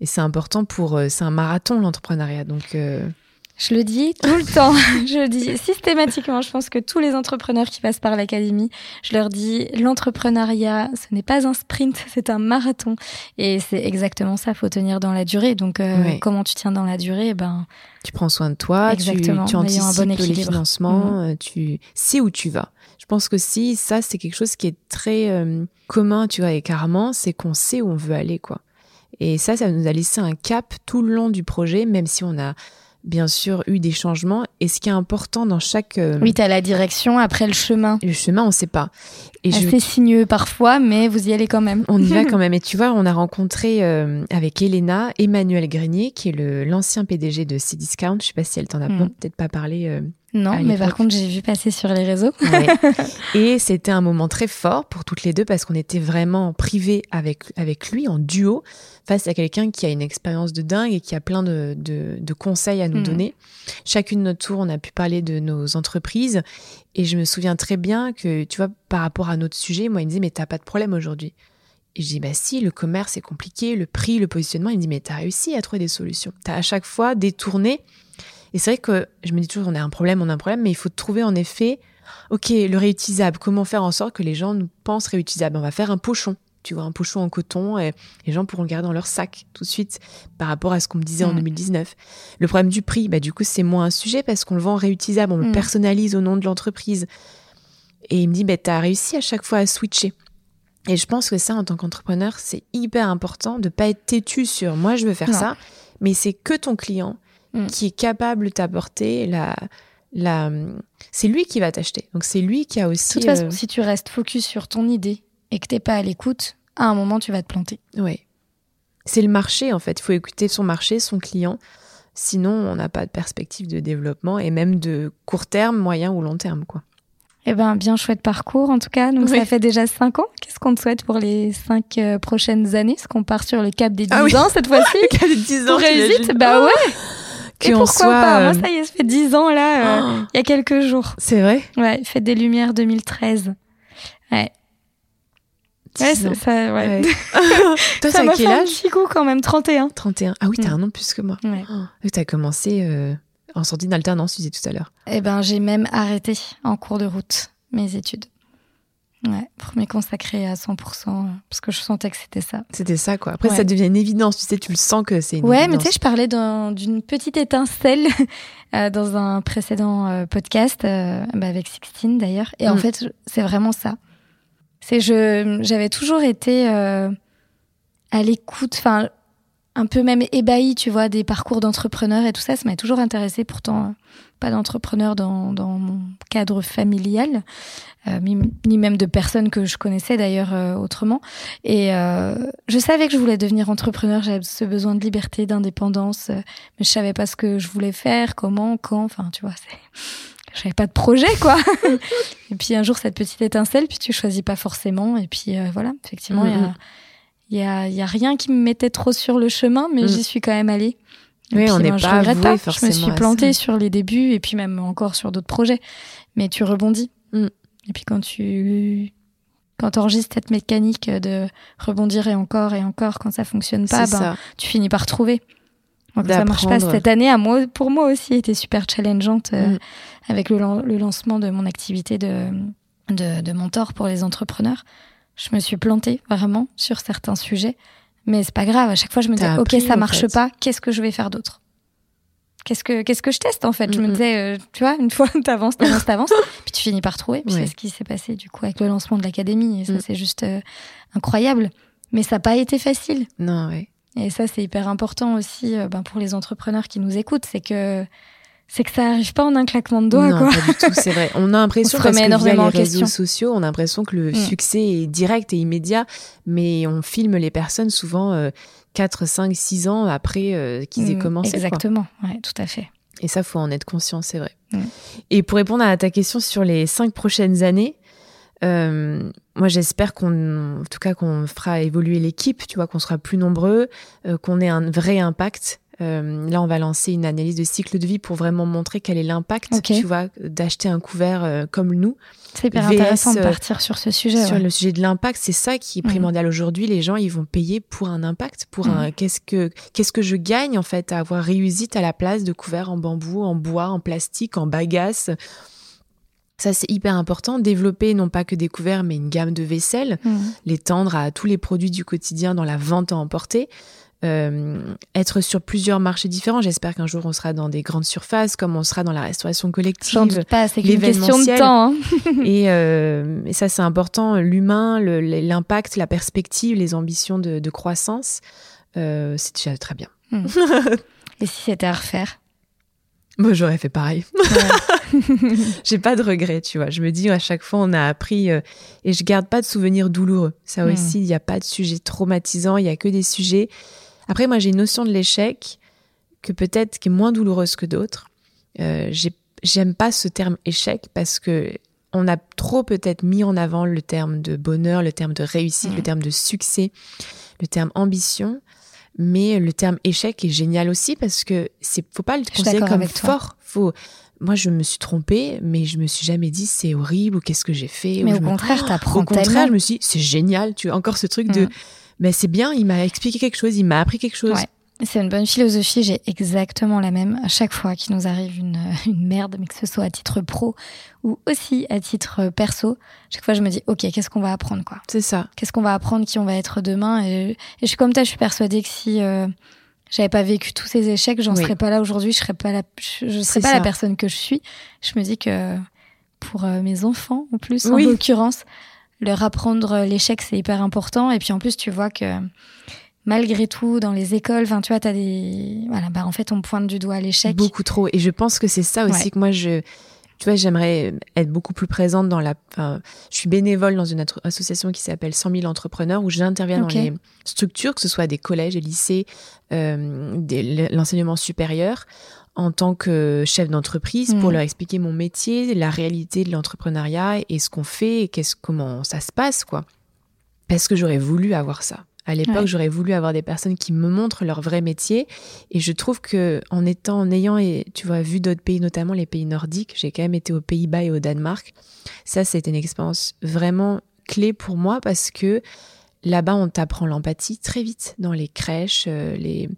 Et c'est important pour. Euh, c'est un marathon, l'entrepreneuriat. Donc. Euh, je le dis tout le temps. (laughs) je le dis systématiquement. Je pense que tous les entrepreneurs qui passent par l'académie, je leur dis l'entrepreneuriat, ce n'est pas un sprint, (laughs) c'est un marathon. Et c'est exactement ça. Faut tenir dans la durée. Donc, euh, comment tu tiens dans la durée Ben. Tu prends soin de toi. Exactement. Tu, tu anticipes un bon les financements. Mm. Tu sais où tu vas. Je pense que si ça, c'est quelque chose qui est très commun, tu vois, et carrément, c'est qu'on sait où on veut aller, quoi. Et ça, ça nous a laissé un cap tout le long du projet, même si on a bien sûr eu des changements. Et ce qui est important dans chaque... Euh, oui, tu as la direction, après le chemin. Le chemin, on sait pas. Et Assez sinueux parfois, mais vous y allez quand même. On y va (laughs) quand même. Et tu vois, on a rencontré euh, avec Elena Emmanuel Grenier, qui est l'ancien PDG de C-Discount. Je sais pas si elle t'en a hmm. peut-être pas parlé euh, non, mais par contre, j'ai vu passer sur les réseaux. (laughs) Et c'était un moment très fort pour toutes les deux parce qu'on était vraiment privés avec, avec lui, en duo, face à quelqu'un qui a une expérience de dingue et qui a plein de, de, conseils à nous hmm. donner. Chacune de notre tour, on a pu parler de nos entreprises. Et je me souviens très bien que, tu vois, par rapport à notre sujet, moi, il me disait, mais t'as pas de problème aujourd'hui. Et je dis, bah si, le commerce est compliqué, le prix, le positionnement. Il me dit, mais t'as réussi à trouver des solutions. T'as à chaque fois détourné et c'est vrai que je me dis toujours, on a un problème, on a un problème, mais il faut trouver en effet, ok, le réutilisable. Comment faire en sorte que les gens nous pensent réutilisable? On va faire un pochon. Tu vois, un pochon en coton, et les gens pourront le garder dans leur sac tout de suite par rapport à ce qu'on me disait en 2019. Mm. Le problème du prix, bah, du coup, c'est moins un sujet parce qu'on le vend réutilisable, on le mm. personnalise au nom de l'entreprise. Et il me dit, bah, tu as réussi à chaque fois à switcher. Et je pense que ça, en tant qu'entrepreneur, c'est hyper important de pas être têtu sur moi, je veux faire ça, mais c'est que ton client Mm. qui est capable de t'apporter la, la... c'est lui qui va t'acheter. Donc c'est lui qui a aussi. De toute façon, euh, si tu restes focus sur ton idée et que t'es pas à l'écoute, à un moment tu vas te planter. Oui. C'est le marché en fait. Il faut écouter son marché, son client. Sinon, on n'a pas de perspective de développement et même de court terme, moyen ou long terme, quoi. Eh ben, bien chouette parcours en tout cas. Donc ça fait déjà cinq ans. Qu'est-ce qu'on te souhaite pour les cinq euh, prochaines années? Est-ce qu'on part sur le cap des 10 ah ans cette fois-ci? (laughs) Le cap des 10 ans. Pour Bah ouais. Et pourquoi pas Moi, euh, ça y est, ça fait dix ans là, euh, oh. il y a quelques jours. C'est vrai Ouais, Fête des Lumières 2013. Ouais. Ouais, ça, ça, ouais. (laughs) (laughs) Toi, ça m'a fait âge un petit coup quand même, 31. 31. Ah oui, t'as un an plus que moi. Ouais. Oh. T'as commencé euh, en sortie d'alternance, tu disais tout à l'heure. Eh ben, j'ai même arrêté en cours de route mes études. Ouais, m'y consacrer à 100%, parce que je sentais que c'était ça. C'était ça, quoi. Après, ça devient une évidence, tu sais, tu le sens que c'est une Ouais, mais tu sais, je parlais d'une petite étincelle (laughs) euh, dans un précédent euh, podcast, euh, bah, avec Sixtine d'ailleurs. Et en mm. fait, c'est vraiment ça. C'est je j'avais toujours été à l'écoute, enfin, un peu même ébahie, tu vois, des parcours d'entrepreneurs et tout ça. Ça m'a toujours intéressé, pourtant pas d'entrepreneur dans, dans mon cadre familial, euh, ni même de personnes que je connaissais d'ailleurs euh, autrement. Et euh, je savais que je voulais devenir entrepreneur, j'avais ce besoin de liberté, d'indépendance, mais je savais pas ce que je voulais faire, comment, quand, enfin tu vois, c'est j'avais pas de projet quoi. (laughs) et puis un jour cette petite étincelle, puis tu choisis pas forcément, et puis voilà, effectivement il y a mm-hmm. Il y a, y a rien qui me mettait trop sur le chemin, mais mm. j'y suis quand même allée. oui, on n'est ben, pas, pas. Je me suis plantée sur les débuts et puis même encore sur d'autres projets. Mais tu rebondis. Mm. Et puis quand tu quand enregistres cette mécanique de rebondir et encore et encore quand ça fonctionne pas, ben, tu finis par trouver. Donc ça marche pas cette année. À moi, pour moi aussi, était super challengeante euh, mm. avec le, le, lancement de mon activité de, de, de mentor pour les entrepreneurs. Je me suis plantée vraiment sur certains sujets, mais c'est pas grave. À chaque fois, je me disais, ok, ça marche pas. Qu'est-ce que je vais faire d'autre? Qu'est-ce que qu'est-ce que je teste en fait? Je me disais, euh, tu vois, une fois (laughs) t'avances, t'avances, t'avances, (laughs) puis tu finis par trouver. Puis c'est ce qui s'est passé du coup avec le lancement de l'académie. Et ça, mm. c'est juste euh, incroyable. Mais ça n'a pas été facile. Non, ouais. Et ça, c'est hyper important aussi ben, pour les entrepreneurs qui nous écoutent, c'est que c'est que ça arrive pas en un claquement de doigts. Non, quoi. pas du tout, c'est vrai. On a (laughs) l'impression parce que via les réseaux sociaux, on a l'impression que le mm. succès est direct et immédiat, mais on filme les personnes souvent 4, 5, 6 ans après euh, qu'ils aient mm, commencé. Exactement, ouais, tout à fait. Et ça, faut en être conscient, c'est vrai. Mm. Et pour répondre à ta question sur les cinq prochaines années, euh, moi, j'espère qu'on, en tout cas, qu'on fera évoluer l'équipe, tu vois, qu'on sera plus nombreux, euh, qu'on ait un vrai impact euh, là, on va lancer une analyse de cycle de vie pour vraiment montrer quel est l'impact, tu vois, d'acheter un couvert euh, comme nous. C'est hyper intéressant de euh, partir sur ce sujet. Sur le sujet de l'impact, c'est ça qui est primordial aujourd'hui. Les gens, ils vont payer pour un impact, pour un qu'est-ce que qu'est-ce que je gagne en fait à avoir réussi à la place de couverts en bambou, en bois, en plastique, en bagasse. Ça, c'est hyper important. Développer non pas que des couverts, mais une gamme de vaisselle, l'étendre à tous les produits du quotidien dans la vente à emporter. Euh, être sur plusieurs marchés différents. J'espère qu'un jour on sera dans des grandes surfaces, comme on sera dans la restauration collective. J'en doute pas, c'est une question de temps. Hein. (laughs) Euh, et, ça, c'est important. L'humain, l'impact, la perspective, les ambitions de, croissance, euh, c'est déjà très bien. Hmm. (laughs) et si c'était à refaire? Moi, j'aurais fait pareil. (laughs) J'ai pas de regrets, tu vois. Je me dis à chaque fois, on a appris et je garde pas de souvenirs douloureux. Ça hmm. aussi, il n'y a pas de sujet traumatisant, il y a que des sujets après, moi, j'ai une notion de l'échec que peut-être qui est moins douloureuse que d'autres. Euh, J'aime pas ce terme échec parce que on a trop peut-être mis en avant le terme de bonheur, le terme de réussite, le terme de succès, le terme ambition. Mais le terme échec est génial aussi parce que c'est faut pas le considérer comme fort. Faut moi, je me suis trompée, mais je me suis jamais dit c'est horrible ou qu'est-ce que j'ai fait. Mais au contraire, tu t'apprends Au contraire, je me suis dit c'est génial. Tu as encore ce truc de mm mais c'est bien, il m'a expliqué quelque chose, il m'a appris quelque chose. C'est une bonne philosophie, j'ai exactement la même. À chaque fois qu'il nous arrive une, (laughs) une, merde, mais que ce soit à titre pro ou aussi à titre perso, chaque fois je me dis, ok, qu'est-ce qu'on va apprendre quoi? C'est ça. Qu'est-ce qu'on va apprendre, qui on va être demain? Et, je suis comme toi, je suis persuadée que si euh, j'avais pas vécu tous ces échecs, j'en serais pas là aujourd'hui, je serais pas la, je, serais pas la personne que je suis. Je me dis que pour euh, mes enfants, en plus, en l'occurrence, leur apprendre l'échec, c'est hyper important. Et puis en plus, tu vois que malgré tout, dans les écoles, enfin, tu vois, t'as des, voilà, bah en fait, on pointe du doigt l'échec. Beaucoup trop. Et je pense que c'est ça aussi que moi je, tu vois, j'aimerais être beaucoup plus présente dans la. Enfin, je suis bénévole dans une association qui s'appelle 100 000 entrepreneurs où j'interviens dans les structures, que ce soit des collèges, des lycées, euh, l'enseignement supérieur, en tant que chef d'entreprise pour mm. leur expliquer mon métier, la réalité de l'entrepreneuriat et ce qu'on fait et qu'est-ce comment ça se passe quoi. Parce que j'aurais voulu avoir ça. À l'époque, j'aurais voulu avoir des personnes qui me montrent leur vrai métier et je trouve que en étant en ayant et tu vois vu d'autres pays notamment les pays nordiques, j'ai quand même été aux Pays-Bas et au Danemark. Ça c'était une expérience vraiment clé pour moi parce que là-bas on t'apprend l'empathie très vite dans les crèches, euh, les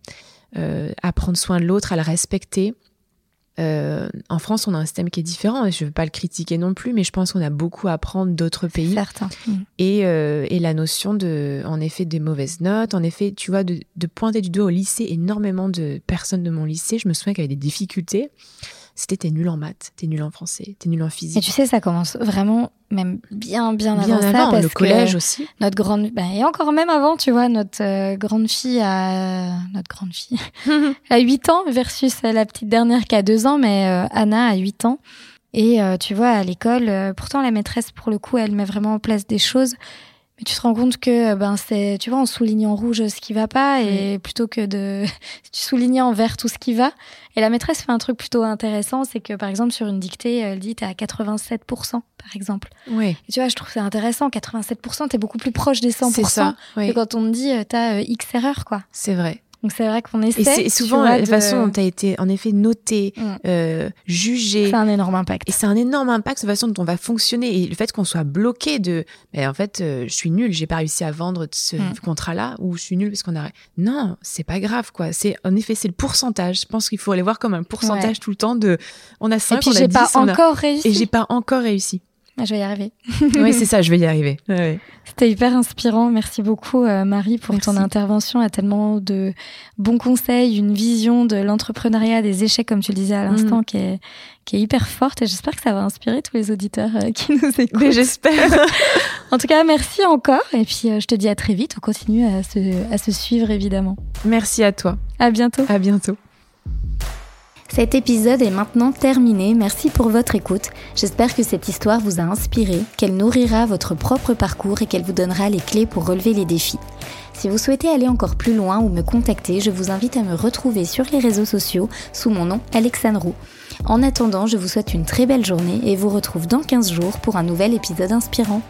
à prendre soin de l'autre, à le respecter. Euh, en France, on a un système qui est différent et je ne veux pas le critiquer non plus, mais je pense qu'on a beaucoup à apprendre d'autres pays. Certain. Mm. Et, euh, et, la notion de, en effet, des mauvaises notes, en effet, tu vois, de, de pointer du doigt au lycée, énormément de personnes de mon lycée, je me souviens qu'il y avait des difficultés c'était t'es nul en maths, t'es nul en français, t'es nul en physique. Et tu sais, ça commence vraiment même bien, bien, bien avant, ça. Parce le collège aussi. Notre grande, ben, et encore même avant, tu vois, notre euh, grande fille a, notre grande fille (laughs) a 8 ans versus la petite dernière qui a 2 ans, mais euh, Anna a 8 ans. Et euh, tu vois, à l'école, pourtant la maîtresse, pour le coup, elle met vraiment en place des choses mais tu te rends compte que ben c'est tu vois on souligne en rouge ce qui va pas et plutôt que de (laughs) tu soulignes en vert tout ce qui va. Et la maîtresse fait un truc plutôt intéressant c'est que par exemple sur une dictée elle dit t'es à 87 par exemple. Oui. Et tu vois je trouve c'est intéressant. 87 t'es beaucoup plus proche des 100 ça, que quand on te dit euh, t'as euh, x erreur quoi. C'est vrai donc c'est vrai qu'on essaie. Et c'est souvent la façon dont tu as été en effet noté, mm. euh, jugé. C'est un énorme impact. Et c'est un énorme impact, la façon dont on va fonctionner. Et le fait qu'on soit bloqué de, mais en fait, euh, je suis nul, j'ai pas réussi à vendre ce mm. contrat-là, ou je suis nul parce qu'on a. Non, c'est pas grave, quoi. C'est en effet, c'est le pourcentage. Je pense qu'il faut aller voir comme un pourcentage tout le temps de. On a 5, et puis j'ai pas encore réussi. Et j'ai pas encore réussi. Ah, je vais y arriver. (laughs) oui, c'est ça, je vais y arriver. C'était hyper inspirant. Merci beaucoup, euh, Marie, pour ton intervention. À tellement de bons conseils, une vision de l'entrepreneuriat, des échecs, comme tu le disais à l'instant, mm. qui, est, qui est hyper forte. Et j'espère que ça va inspirer tous les auditeurs euh, qui nous (laughs) écoutent. j'espère. (laughs) en tout cas, merci encore. Et puis, euh, je te dis à très vite. On continue à se, à se suivre, évidemment. Merci à toi. À bientôt. À bientôt. Cet épisode est maintenant terminé, merci pour votre écoute. J'espère que cette histoire vous a inspiré, qu'elle nourrira votre propre parcours et qu'elle vous donnera les clés pour relever les défis. Si vous souhaitez aller encore plus loin ou me contacter, je vous invite à me retrouver sur les réseaux sociaux sous mon nom Alexandre Roux. En attendant, je vous souhaite une très belle journée et vous retrouve dans 15 jours pour un nouvel épisode inspirant.